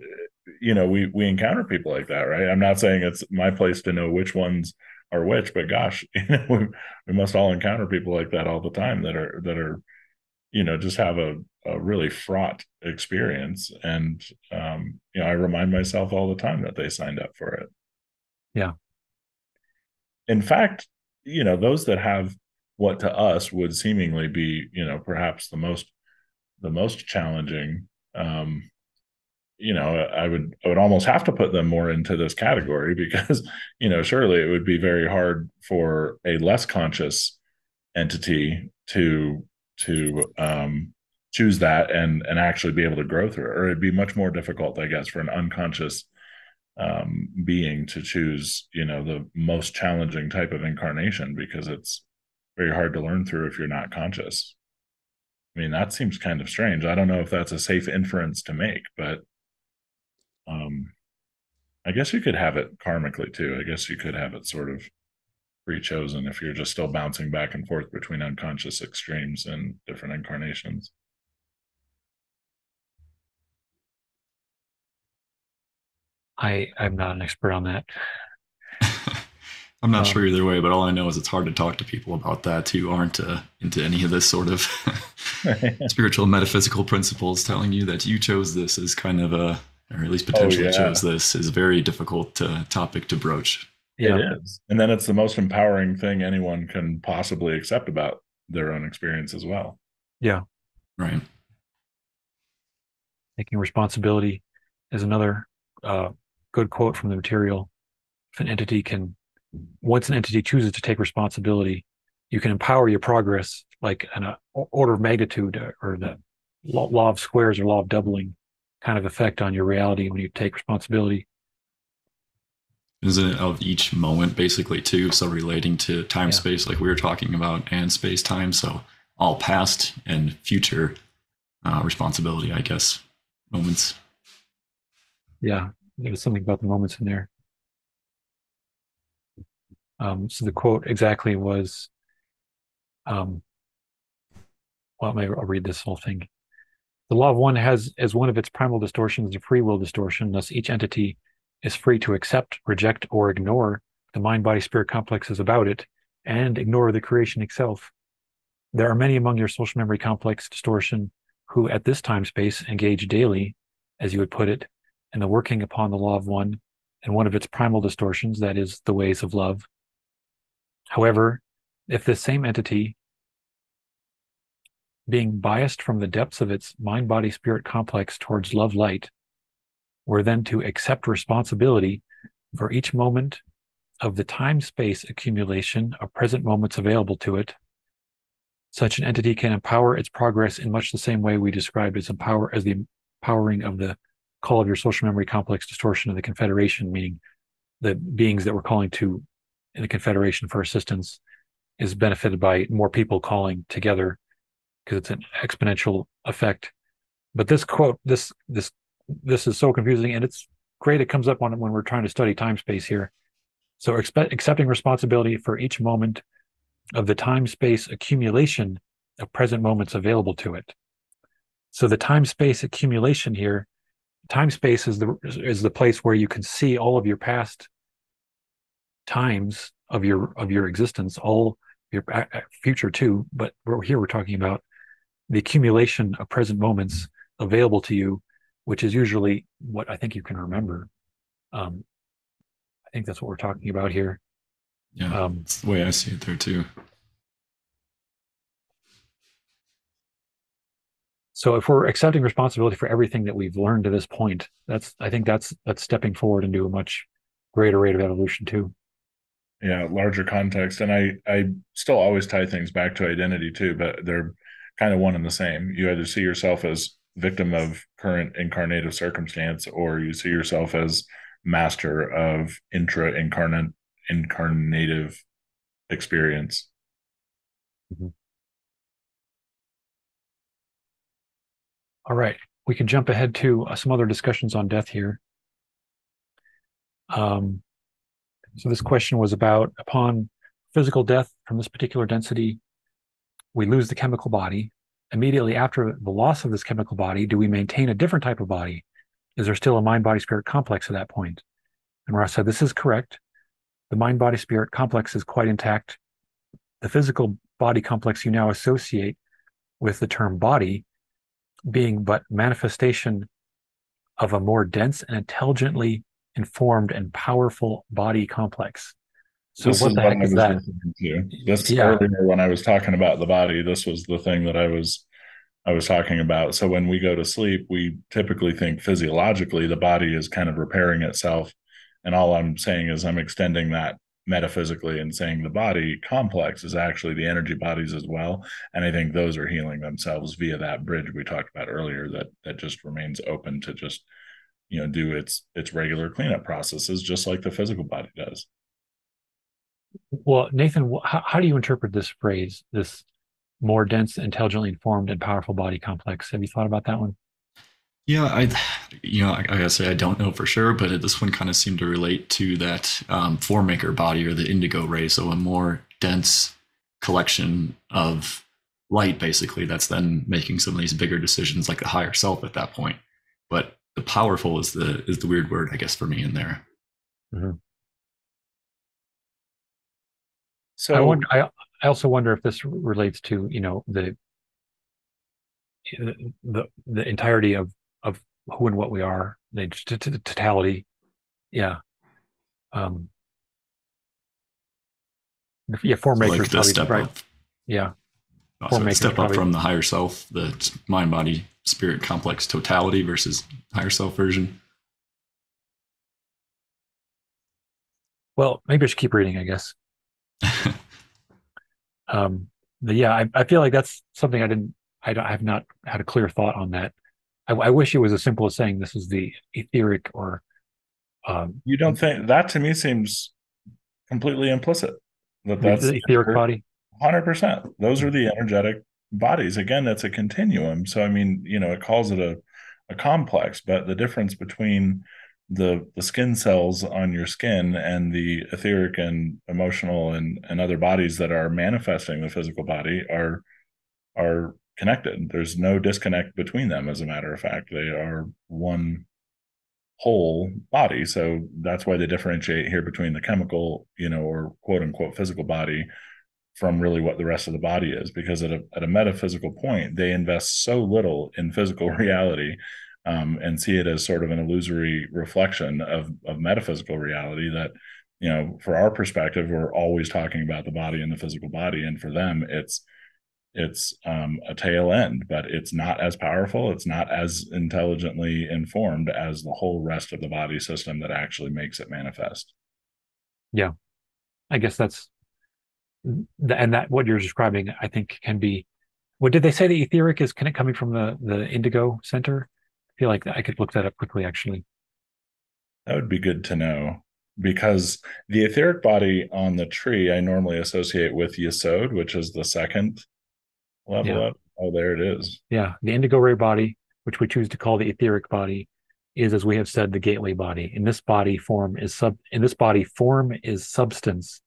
you know, we we encounter people like that, right? I'm not saying it's my place to know which ones are which, but gosh, [laughs] you know, we, we must all encounter people like that all the time that are that are, you know, just have a, a really fraught experience, and um, you know, I remind myself all the time that they signed up for it. Yeah. In fact, you know, those that have what to us would seemingly be, you know, perhaps the most the most challenging. Um, you know, I would I would almost have to put them more into this category [laughs] because, you know, surely it would be very hard for a less conscious entity to to um, choose that and and actually be able to grow through it, or it'd be much more difficult, I guess, for an unconscious um, being to choose, you know, the most challenging type of incarnation because it's very hard to learn through if you're not conscious. I mean, that seems kind of strange. I don't know if that's a safe inference to make, but um, I guess you could have it karmically too. I guess you could have it sort of pre-chosen if you're just still bouncing back and forth between unconscious extremes and different incarnations. I I'm not an expert on that. [laughs] I'm not Um, sure either way, but all I know is it's hard to talk to people about that who aren't uh, into any of this sort of [laughs] [laughs] spiritual metaphysical principles. Telling you that you chose this is kind of a, or at least potentially yeah. chose this, is a very difficult uh, topic to broach. Yeah. It is. And then it's the most empowering thing anyone can possibly accept about their own experience as well. Yeah. Right. Taking responsibility is another uh, good quote from the material. If an entity can, once an entity chooses to take responsibility, you can empower your progress like an uh, order of magnitude uh, or the law, law of squares or law of doubling kind of effect on your reality when you take responsibility. Isn't it of each moment basically too? So relating to time Yeah. space, like we were talking about, and space time. So all past and future uh, responsibility, I guess, moments. Yeah, there was something about the moments in there. Um, so the quote exactly was, um, well, maybe I'll read this whole thing. The law of one has as one of its primal distortions the free will distortion. Thus, each entity is free to accept, reject, or ignore the mind body spirit complexes about it and ignore the creation itself. There are many among your social memory complex distortion who, at this time space, engage daily, as you would put it, in the working upon the law of one and one of its primal distortions, that is, the ways of love. However, if this same entity, being biased from the depths of its mind body spirit complex towards love light, were then to accept responsibility for each moment of the time space accumulation of present moments available to it, such an entity can empower its progress in much the same way we described as empower as the empowering of the call of your social memory complex distortion of the confederation meaning the beings that we're calling to in the confederation for assistance is benefited by more people calling together because it's an exponential effect. But this quote this this this is so confusing and it's great it comes up when, when we're trying to study time space here. So expect, accepting responsibility for each moment of the time space accumulation of present moments available to it. So the time space accumulation here time space is the is the place where you can see all of your past times of your of your existence all your uh, uh, future too but here we're talking about the accumulation of present moments available to you which is usually what i think you can remember. Um i think that's what we're talking about here. Yeah, um that's the way I see it there too. so if we're accepting responsibility for everything that we've learned to this point that's i think that's that's stepping forward into a much greater rate of evolution too. Yeah larger context. And i i still always tie things back to identity too but they're kind of one and the same. You either see yourself as victim of current incarnative circumstance or you see yourself as master of intra incarnate incarnative experience. All right, we can jump ahead to uh, some other discussions on death here. Um, so this question was about upon physical death from this particular density, we lose the chemical body. Immediately after the loss of this chemical body, do we maintain a different type of body? Is there still a mind body spirit complex at that point? And Ra said, This is correct. The mind body spirit complex is quite intact. The physical body complex you now associate with the term body being but manifestation of a more dense and intelligently informed and powerful body complex. So this what is the what heck I is was that? to. This Yeah. earlier when I was talking about the body, this was the thing that I was I was talking about. So when we go to sleep, we typically think physiologically the body is kind of repairing itself. And all I'm saying is I'm extending that metaphysically and saying the body complex is actually the energy bodies as well. And I think those are healing themselves via that bridge we talked about earlier that that just remains open to just you know do its its regular cleanup processes just like the physical body does. Well, Nathan, how, how do you interpret this phrase, this more dense, intelligently informed, and powerful body complex? Have you thought about that one? Yeah, I, you know, I, I gotta say I don't know for sure, but this one kind of seemed to relate to that um, form maker body or the indigo ray, so a more dense collection of light, basically. That's then making some of these bigger decisions, like the higher self at that point. But the powerful is the is the weird word, I guess, for me in there. So I wonder. I, I also wonder if this relates to you know the the the entirety of of who and what we are, the t- t- totality. Yeah. Um. Yeah, form So makers like the probably step right. up, Yeah, Form so makers step up from the higher self, the mind, body, spirit complex totality versus higher self version. Well, maybe I should keep reading. I guess. [laughs] Um. But yeah, I, I feel like that's something I didn't. I, don't- I have not had a clear thought on that. I, I wish it was as simple as saying this is the etheric or. Um, you don't think that to me seems completely implicit that that's the etheric body. Hundred percent. Those are the energetic bodies. Again, that's a continuum. So I mean, you know, it calls it a a complex, but the difference between the the skin cells on your skin and the etheric and emotional and and other bodies that are manifesting the physical body are are connected. There's no disconnect between them. As a matter of fact, they are one whole body. So that's why they differentiate here between the chemical, you know, or quote unquote physical body from really what the rest of the body is. Because at a at a metaphysical point, they invest so little in physical [laughs] reality um, and see it as sort of an illusory reflection of of metaphysical reality that you know for our perspective we're always talking about the body and the physical body and for them it's it's um, a tail end, but it's not as powerful. It's not as intelligently informed as the whole rest of the body system that actually makes it manifest. Yeah. I guess that's th- and that what you're describing, I think, can be. What did they say? The etheric is can it coming from the the indigo center? Feel like I could look that up quickly. Actually, That would be good to know because the etheric body on the tree I normally associate with Yesod, which is the second level Yeah. up. Oh, there it is. yeah, the indigo ray body, which we choose to call the etheric body, is as we have said the gateway body. In this body, form is sub. In this body, form is substance,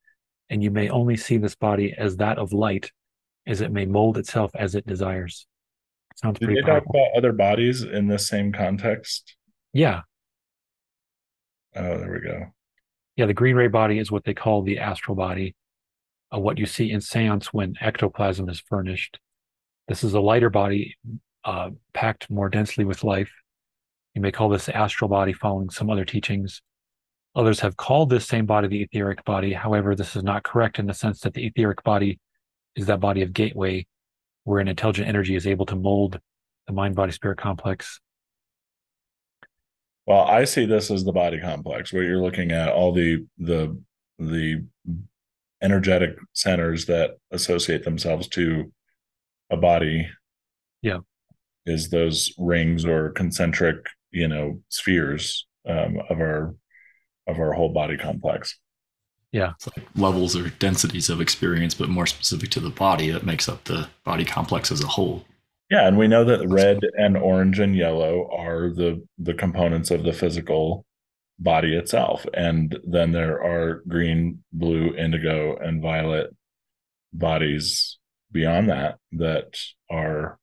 and you may only see this body as that of light, as it may mold itself as it desires. Sounds Did pretty they talk about other bodies in this same context? Yeah, Oh, there we go. Yeah, the green ray body is what they call the astral body, uh, what you see in seance when ectoplasm is furnished. This is a lighter body uh, packed more densely with life. You may call this the astral body following some other teachings. Others have called this same body the etheric body. However, this is not correct in the sense that the etheric body is that body of gateway where an intelligent energy is able to mold the mind body spirit complex. Well, I see this as the body complex where you're looking at all the the the energetic centers that associate themselves to a body. Yeah. Is those rings or concentric, you know, spheres um, of our of our whole body complex. Yeah, it's like levels or densities of experience, but more specific to the body that makes up the body complex as a whole. Yeah, and we know that red and orange and yellow are the the components of the physical body itself, and then there are green, blue, indigo, and violet bodies beyond that that are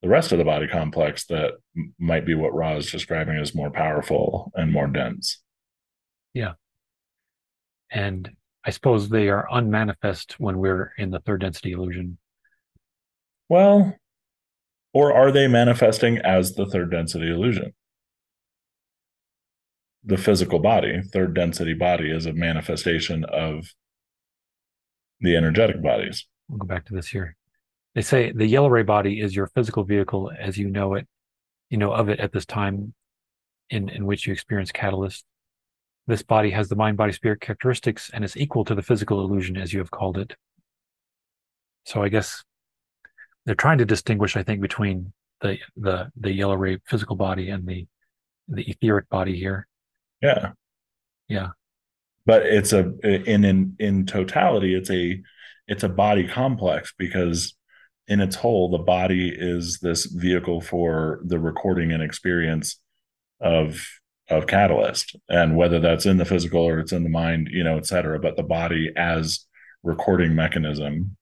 the rest of the body complex that m- might be what Ra is describing as more powerful and more dense. And I suppose they are unmanifest when we're in the third density illusion. Well, or are they manifesting as the third density illusion? The physical body, third density body, is a manifestation of the energetic bodies. We'll go back to this here. They say the yellow ray body is your physical vehicle as you know it, you know of it at this time in, in which you experience catalyst. This body has the mind body spirit characteristics and is equal to the physical illusion as you have called it. So I guess they're trying to distinguish, I think, between the the the yellow ray physical body and the the etheric body here. Yeah. Yeah. But it's a in in in totality, it's a it's a body complex because in its whole, the body is this vehicle for the recording and experience of of catalyst and whether that's in the physical or it's in the mind you know et cetera but the body as recording mechanism.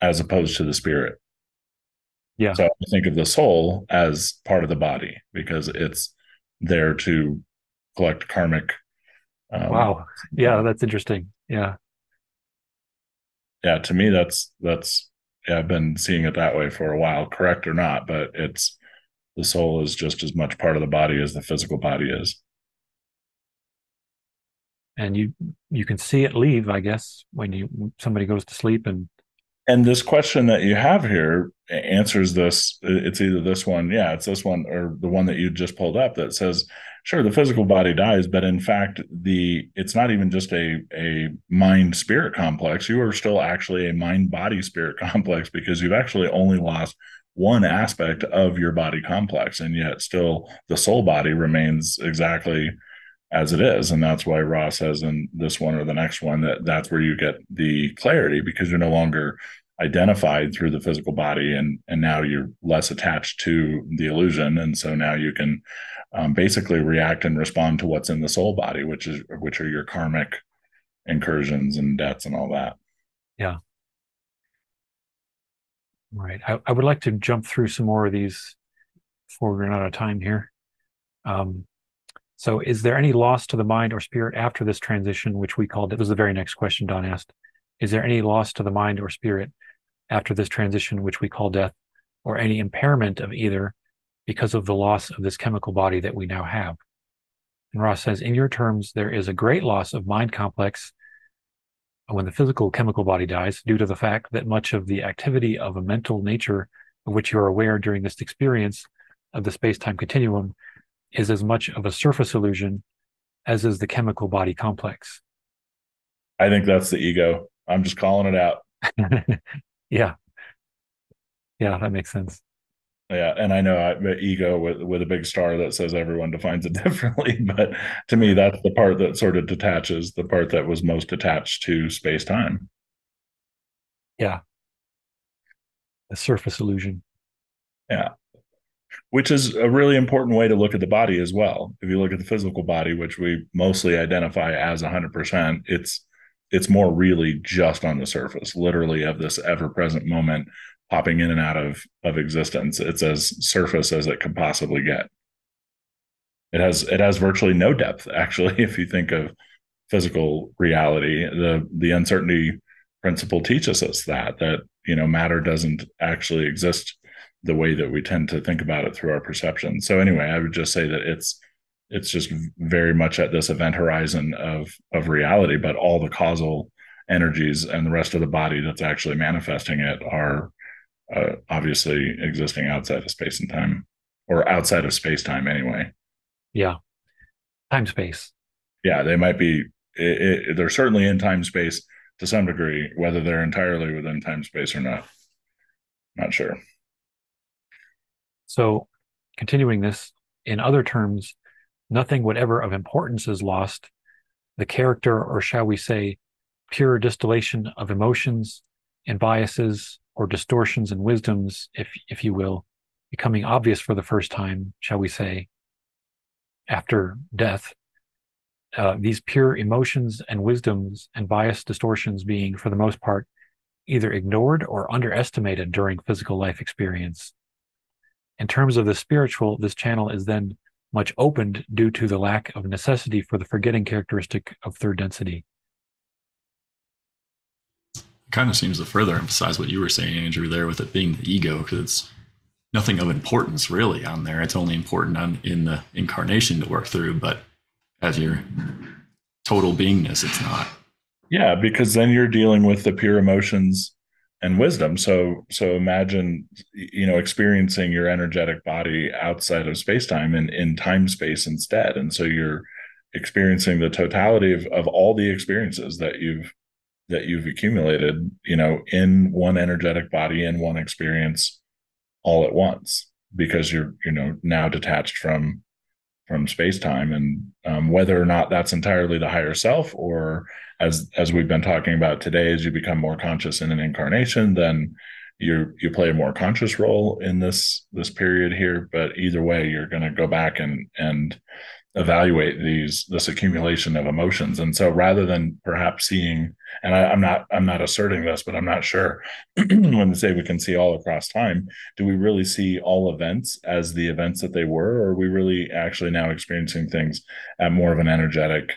As opposed to the spirit. Yeah. So i think of the soul as part of the body because it's there to collect karmic um, wow. Yeah that's interesting. Yeah. Yeah to me that's that's I've been seeing it that way for a while, correct or not, but it's the soul is just as much part of the body as the physical body is. And you you can see it leave, I guess, when you somebody goes to sleep and and this question that you have here answers this it's either this one yeah it's this one or the one that you just pulled up that says sure the physical body dies but in fact the it's not even just a a mind spirit complex. You are still actually a mind body spirit [laughs] complex because you've actually only lost one aspect of your body complex and yet still the soul body remains exactly as it is. And that's why Ra says in this one or the next one that that's where you get the clarity because you're no longer identified through the physical body and and now you're less attached to the illusion. And so now you can um, basically react and respond to what's in the soul body which is which are your karmic incursions and debts and all that. Yeah. Right. I, I would like to jump through some more of these before we run out of time here. Um, so is there any loss to the mind or spirit after this transition which we called it was the very next question don asked is there any loss to the mind or spirit after this transition, which we call death, or any impairment of either because of the loss of this chemical body that we now have. And Ra says, in your terms, there is a great loss of mind complex when the physical chemical body dies due to the fact that much of the activity of a mental nature of which you are aware during this experience of the space-time continuum is as much of a surface illusion as is the chemical body complex. I think that's the ego. I'm just calling it out. [laughs] Yeah. Yeah, that makes sense. Yeah, and I know I, ego with with a big star that says everyone defines it [laughs] differently, but to me, that's the part that sort of detaches the part that was most attached to space time. Yeah, the surface illusion. Yeah, which is a really important way to look at the body as well. If you look at the physical body, which we mostly identify as 100%, it's it's more really just on the surface, literally of this ever present moment popping in and out of of existence. It's as surface as it could possibly get. It has it has virtually no depth, actually, [laughs] if you think of physical reality. The the uncertainty principle teaches us that that you know matter doesn't actually exist the way that we tend to think about it through our perception. So anyway, I would just say that it's it's just very much at this event horizon of of reality but all the causal energies and the rest of the body that's actually manifesting it are uh, obviously existing outside of space and time or outside of space time anyway. Yeah. Time space. Yeah they might be it, it, they're certainly in time space to some degree whether they're entirely within time space or not. Not sure so continuing this in other terms nothing whatever of importance is lost. The character, or shall we say, pure distillation of emotions and biases or distortions and wisdoms, if if you will, becoming obvious for the first time, shall we say, after death. Uh, these pure emotions and wisdoms and bias distortions being, for the most part, either ignored or underestimated during physical life experience. In terms of the spiritual, this channel is then much opened due to the lack of necessity for the forgetting characteristic of third density. It kind of seems to further emphasize what you were saying, Andrew, there with it being the ego, because it's nothing of importance really on there. It's only important on in the incarnation to work through, but as your total beingness. It's not. Yeah, because then you're dealing with the pure emotions and wisdom. So so imagine you know experiencing your energetic body outside of space time and in time space instead. And so you're experiencing the totality of, of all the experiences that you've that you've accumulated, you know, in one energetic body in one experience all at once because you're you know now detached from from space time and um, whether or not that's entirely the higher self or as as we've been talking about today as you become more conscious in an incarnation then you you play a more conscious role in this this period here. But either way you're going to go back and and evaluate these this accumulation of emotions. And so rather than perhaps seeing and I, am not i'm not asserting this but i'm not sure [clears throat] when they say we can see all across time do we really see all events as the events that they were or are we really actually now experiencing things at more of an energetic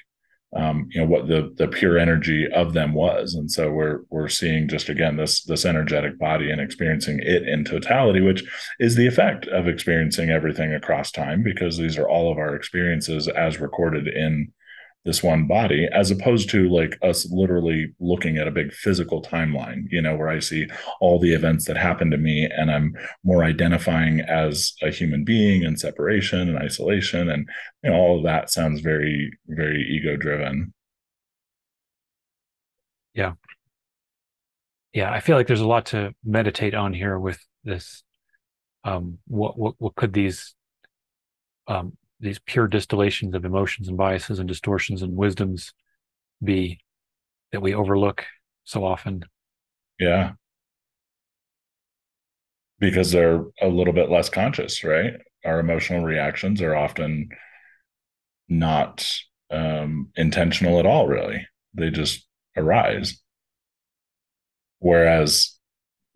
um, you know what the the pure energy of them was. And so we're we're seeing just again this this energetic body and experiencing it in totality which is the effect of experiencing everything across time because these are all of our experiences as recorded in this one body as opposed to like us literally looking at a big physical timeline you know where i see all the events that happen to me and i'm more identifying as a human being and separation and isolation and you know all of that sounds very very ego driven yeah. Yeah i feel like there's a lot to meditate on here with this um what what, what could these um these pure distillations of emotions and biases and distortions and wisdoms be that we overlook so often? Yeah. Because they're a little bit less conscious right? Our emotional reactions are often not um, intentional at all really. They just arise. Whereas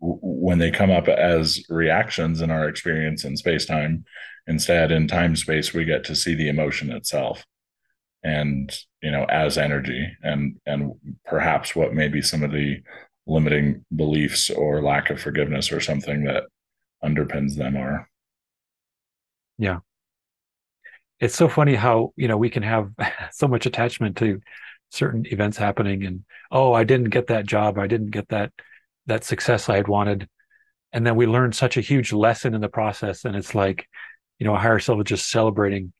when they come up as reactions in our experience in space time Instead, in time space, we get to see the emotion itself and you know as energy and and perhaps what may be some of the limiting beliefs or lack of forgiveness or something that underpins them are. Yeah. It's so funny how you know we can have [laughs] so much attachment to certain events happening and oh i didn't get that job. I didn't get that that success i had wanted and then we learned such a huge lesson in the process and it's like you know, a higher self is just celebrating,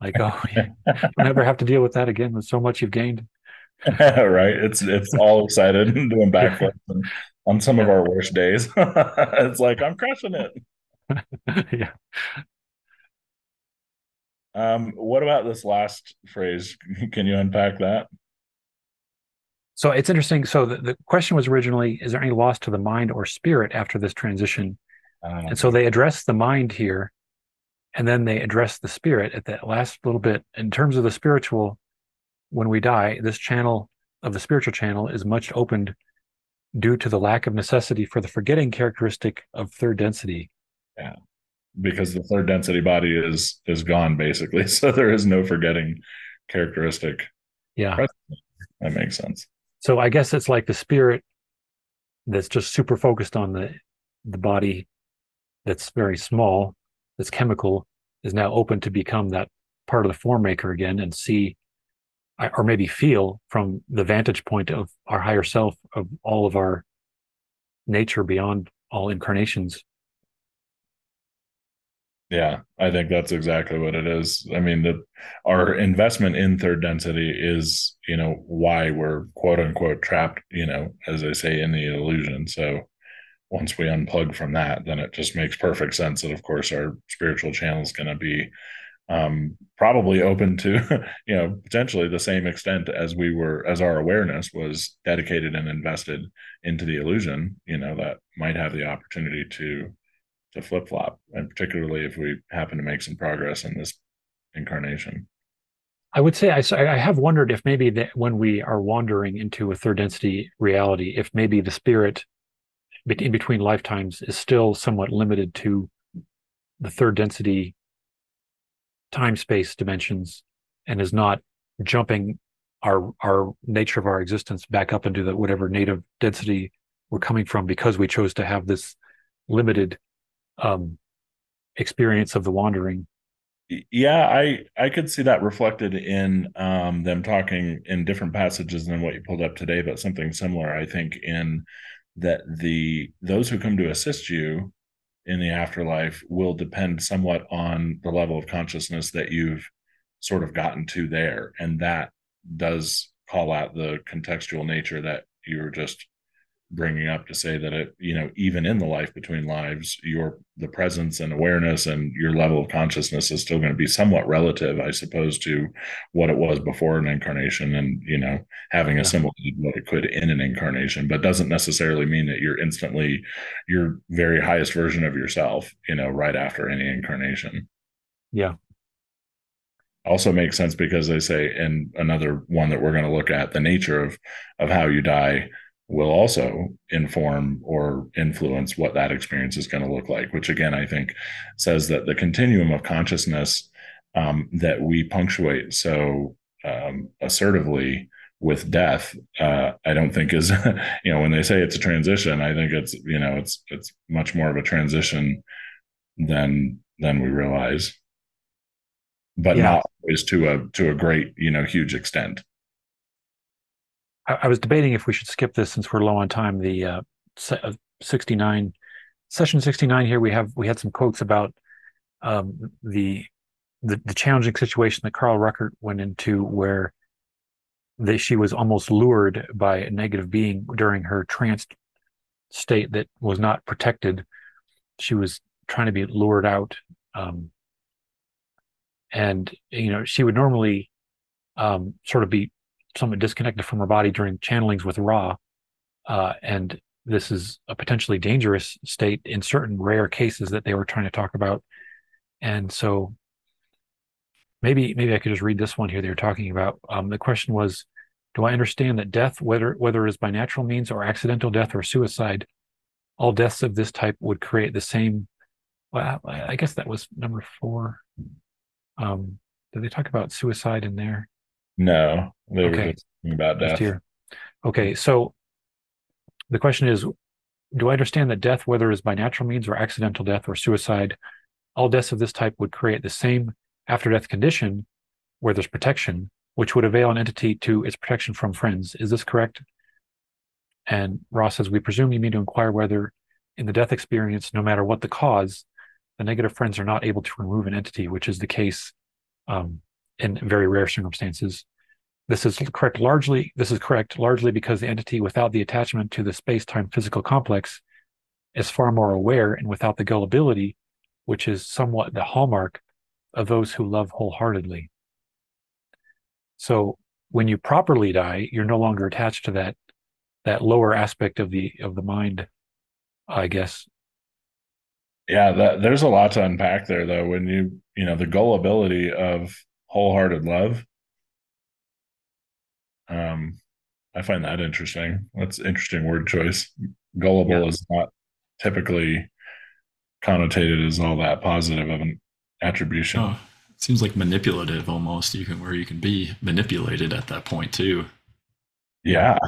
like, oh, [laughs] yeah, you'll never have to deal with that again. With so much you've gained. [laughs] right. It's it's all excited and doing backflips on some yeah. of our worst days. [laughs] it's like I'm crushing it. yeah. Um, what about this last phrase? Can you unpack that? So it's interesting. So the, the question was originally, is there any loss to the mind or spirit after this transition? Um, and so they address the mind here and then they address the spirit at that last little bit. In terms of the spiritual when we die this channel of the spiritual channel is much opened due to the lack of necessity for the forgetting characteristic of third density. Yeah because the third density body is is gone basically. [laughs] So there is no forgetting characteristic. Yeah. That makes sense so i guess it's like the spirit that's just super focused on the the body that's very small that's chemical is now open to become that part of the form maker again and see or maybe feel from the vantage point of our higher self of all of our nature beyond all incarnations yeah i think that's exactly what it is i mean our investment in third density is you know why we're quote unquote trapped you know as i say in the illusion so once we unplug from that, then it just makes perfect sense that, of course, our spiritual channel is going to be um, probably open to, [laughs] you know, potentially the same extent as we were, as our awareness was dedicated and invested into the illusion. You know, that might have the opportunity to to flip flop, and particularly if we happen to make some progress in this incarnation. I would say I, I have wondered if maybe that when we are wandering into a third density reality, if maybe the spirit in between lifetimes is still somewhat limited to the third density time space dimensions and is not jumping our our nature of our existence back up into the whatever native density we're coming from because we chose to have this limited um experience of the wandering. Yeah i i could see that reflected in um, them talking in different passages than what you pulled up today but something similar i think in that the those who come to assist you in the afterlife will depend somewhat on the level of consciousness that you've sort of gotten to there and that does call out the contextual nature that you were just bringing up to say that it you know even in the life between lives your the presence and awareness and your level of consciousness is still going to be somewhat relative i suppose to what it was before an incarnation and you know having assimilated what it could in an incarnation but doesn't necessarily mean that you're instantly your very highest version of yourself you know right after any incarnation. Yeah. Also makes sense because they say in another one that we're going to look at the nature of of how you die will also inform or influence what that experience is going to look like, which again, I think says that the continuum of consciousness um, that we punctuate so um, assertively with death, uh, I don't think is, [laughs] you know, when they say it's a transition, I think it's, you know, it's, it's much more of a transition than, than we realize, but yeah. not always to a, to a great, you know, huge extent. I, was debating if we should skip this since we're low on time. The uh, uh 69 session 69 here we have we had some quotes about um, the, the, the challenging situation that Carla Rueckert went into where that she was almost lured by a negative being during her trance state that was not protected. She was trying to be lured out. Um, and, you know, she would normally um, sort of be somewhat disconnected from her body during channelings with Ra. Uh, and this is a potentially dangerous state in certain rare cases that they were trying to talk about. And so maybe maybe I could just read this one here they were talking about. Um, the question was, do I understand that death, whether whether it is by natural means or accidental death or suicide, all deaths of this type would create the same well, I guess that was number four. Um, did they talk about suicide in there? No, they okay. were talking about death. Here. Okay, so the question is Do I understand that death, whether it is by natural means or accidental death or suicide, all deaths of this type would create the same after death condition where there's protection, which would avail an entity to its protection from friends? Is this correct? And Ra says, We presume you mean to inquire whether in the death experience, no matter what the cause, the negative friends are not able to remove an entity, which is the case um, in very rare circumstances. This is correct largely. This is correct largely because the entity without the attachment to the space-time physical complex is far more aware and without the gullibility, which is somewhat the hallmark of those who love wholeheartedly. So when you properly die, you're no longer attached to that that lower aspect of the of the mind, I guess. Yeah, that, there's a lot to unpack there, though. When you you know the gullibility of wholehearted love. Um, I find that interesting. That's interesting word choice. Gullible yeah. is not typically connotated as all that positive of an attribution. Oh, it seems like manipulative almost. You can where you can be manipulated at that point too. Yeah.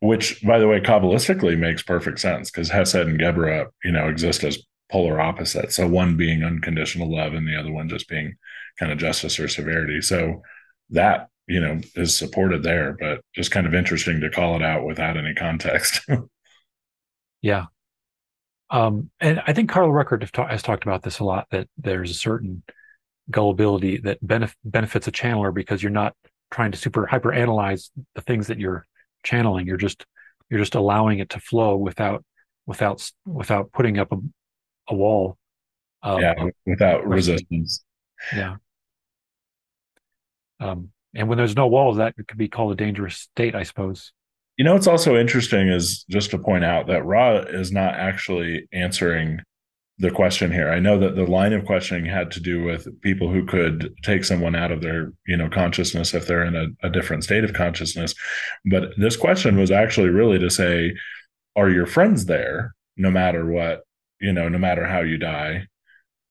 Which, by the way, kabbalistically makes perfect sense because Hesed and Geburah, you know, exist as polar opposites. So one being unconditional love and the other one just being kind of justice or severity. So that, you know, is supported there, but just kind of interesting to call it out without any context. [laughs] yeah. Um, and I think Carla Rueckert has talked about this a lot that there's a certain gullibility that benef- benefits a channeler because you're not trying to super hyper analyze the things that you're channeling. You're just you're just allowing it to flow without without without putting up a, a wall. Um, yeah, without resistance. Yeah. Um, and when there's no walls, that could be called a dangerous state, I suppose. You know, what's also interesting is just to point out that Ra is not actually answering the question here. I know that the line of questioning had to do with people who could take someone out of their, you know, consciousness if they're in a, a different state of consciousness. But this question was actually really to say, are your friends there no matter what, you know, no matter how you die?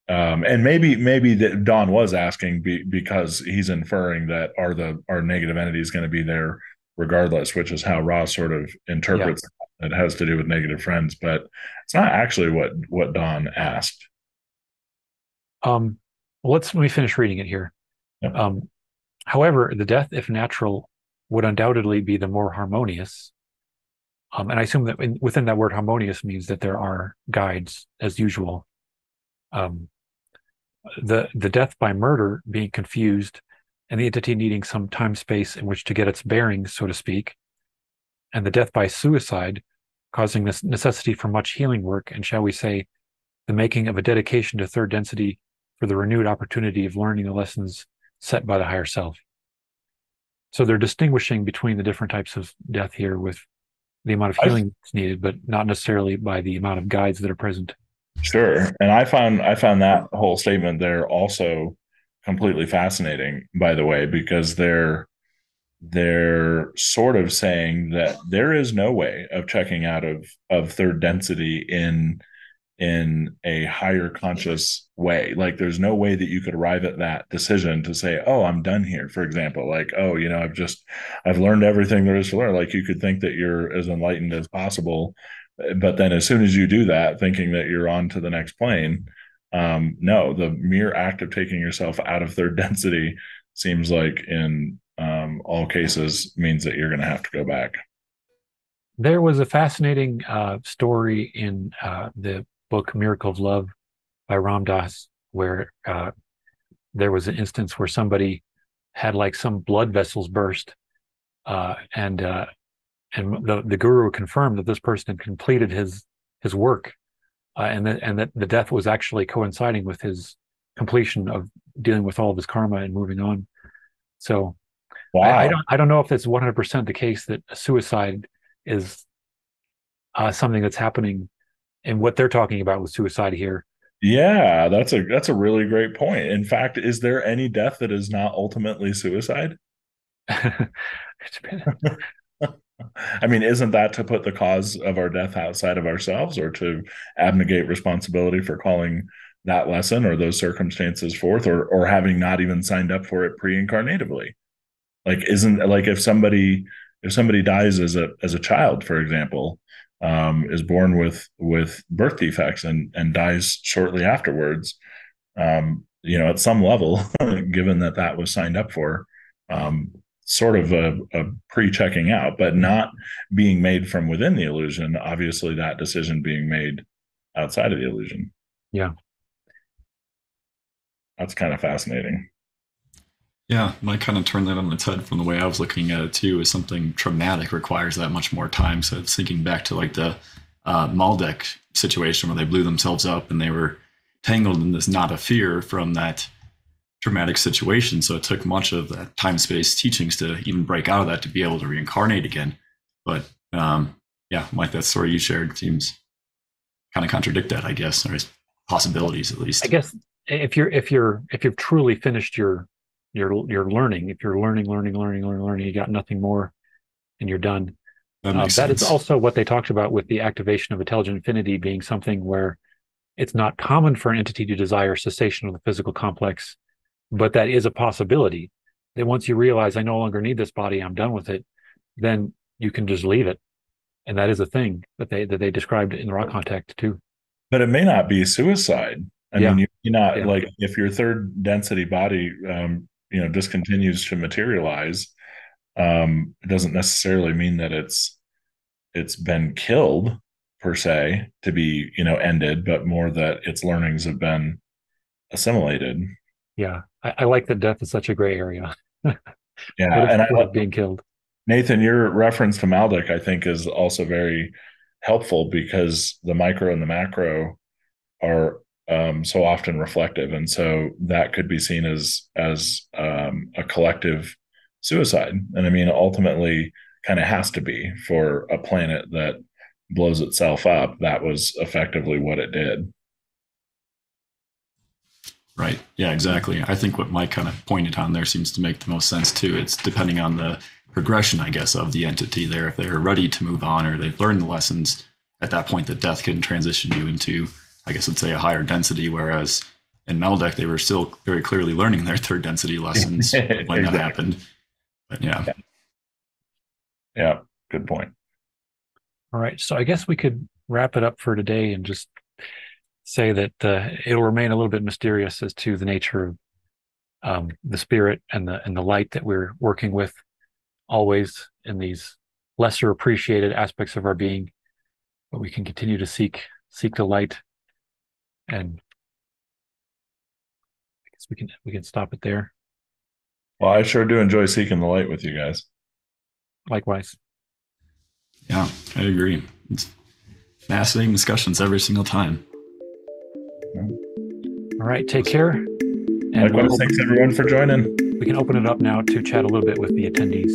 Um, and maybe maybe that Don was asking be, because he's inferring that are the are negative entities going to be there regardless, which is how Ra sort of interprets yeah. it has to do with negative friends, but it's not actually what what Don asked. Um, let's let me finish reading it here. Yep. Um, however, the death, if natural, would undoubtedly be the more harmonious. Um, and I assume that in, within that word harmonious means that there are guides as usual. Um, the the death by murder being confused and the entity needing some time space in which to get its bearings, so to speak, and the death by suicide causing this necessity for much healing work, and shall we say, the making of a dedication to third density for the renewed opportunity of learning the lessons set by the higher self. So they're distinguishing between the different types of death here with the amount of healing that's needed, but not necessarily by the amount of guides that are present. Sure. And I found I found that whole statement there also completely fascinating, by the way, because they're they're sort of saying that there is no way of checking out of of third density in in a higher conscious way. Like there's no way that you could arrive at that decision to say oh i'm done here for example. Like oh you know i've just i've learned everything there is to learn. Like you could think that you're as enlightened as possible but then as soon as you do that thinking that you're on to the next plane um no the mere act of taking yourself out of third [laughs] density seems like in um, all cases means that you're going to have to go back. There was a fascinating uh, story in uh, the book Miracle of Love by Ram Dass, where uh, there was an instance where somebody had like some blood vessels burst, uh, and uh, and the the guru confirmed that this person had completed his his work, uh, and that and that the death was actually coinciding with his completion of dealing with all of his karma and moving on. So, wow. I, I don't I don't know if it's one hundred percent the case that suicide is uh, something that's happening and what they're talking about with suicide here. Yeah, that's a that's a really great point. In fact, is there any death that is not ultimately suicide? [laughs] [laughs] I mean, isn't that to put the cause of our death outside of ourselves or to abnegate responsibility for calling that lesson or those circumstances forth or or having not even signed up for it pre-incarnatively? Like isn't like if somebody if somebody dies as a as a child, for example, um, is born with with birth defects and and dies shortly afterwards. Um, you know, at some level, [laughs] given that that was signed up for, um, sort of a, a pre-checking out, but not being made from within the illusion. Obviously, that decision being made outside of the illusion. Yeah, that's kind of fascinating. Yeah, might kind of turn that on its head from the way I was looking at it too. Is something traumatic requires that much more time. So it's thinking back to like the uh, Maldek situation where they blew themselves up and they were tangled in this knot of fear from that traumatic situation. So it took much of that time space teachings to even break out of that to be able to reincarnate again. But um, yeah, like that story you shared seems kind of contradict that, I guess, or possibilities at least. I guess if you're if you're if you've truly finished your you're you're learning. If you're learning, learning, learning, learning, learning, you got nothing more, and you're done. That, uh, that is also what they talked about with the activation of intelligent infinity being something where it's not common for an entity to desire cessation of the physical complex, but that is a possibility. That once you realize I no longer need this body, I'm done with it, then you can just leave it, and that is a thing that they that they described in the Ra contact too. But it may not be suicide. I yeah. mean, you're not yeah. like if your third density body um, you know discontinues to materialize um it doesn't necessarily mean that it's it's been killed per se to be you know ended but more that its learnings have been assimilated. Yeah i, I like that death is such a gray area. [laughs] Yeah and i love being killed? Nathan your reference to maldek i think is also very helpful because the micro and the macro are um, so often reflective, and so that could be seen as as um, a collective suicide. And I mean, ultimately, kind of has to be for a planet that blows itself up. That was effectively what it did. Right. Yeah, exactly. I think what Mike kind of pointed on there seems to make the most sense too. It's depending on the progression, I guess, of the entity there. If they're ready to move on or they've learned the lessons, at that point, the death can transition you into I guess I'd say a higher density, whereas in Maldek they were still very clearly learning their third density lessons [laughs] when exactly. that happened. But yeah. yeah. Yeah, good point. All right. So I guess we could wrap it up for today and just say that uh, it'll remain a little bit mysterious as to the nature of um, the spirit and the and the light that we're working with always in these lesser appreciated aspects of our being but we can continue to seek seek the light and i guess we can we can stop it there Well, I sure do enjoy seeking the light with you guys. likewise Yeah, I agree. It's fascinating discussions every single time. all right take care and Likewise, we'll thanks everyone for joining. we can open it up now to chat a little bit with the attendees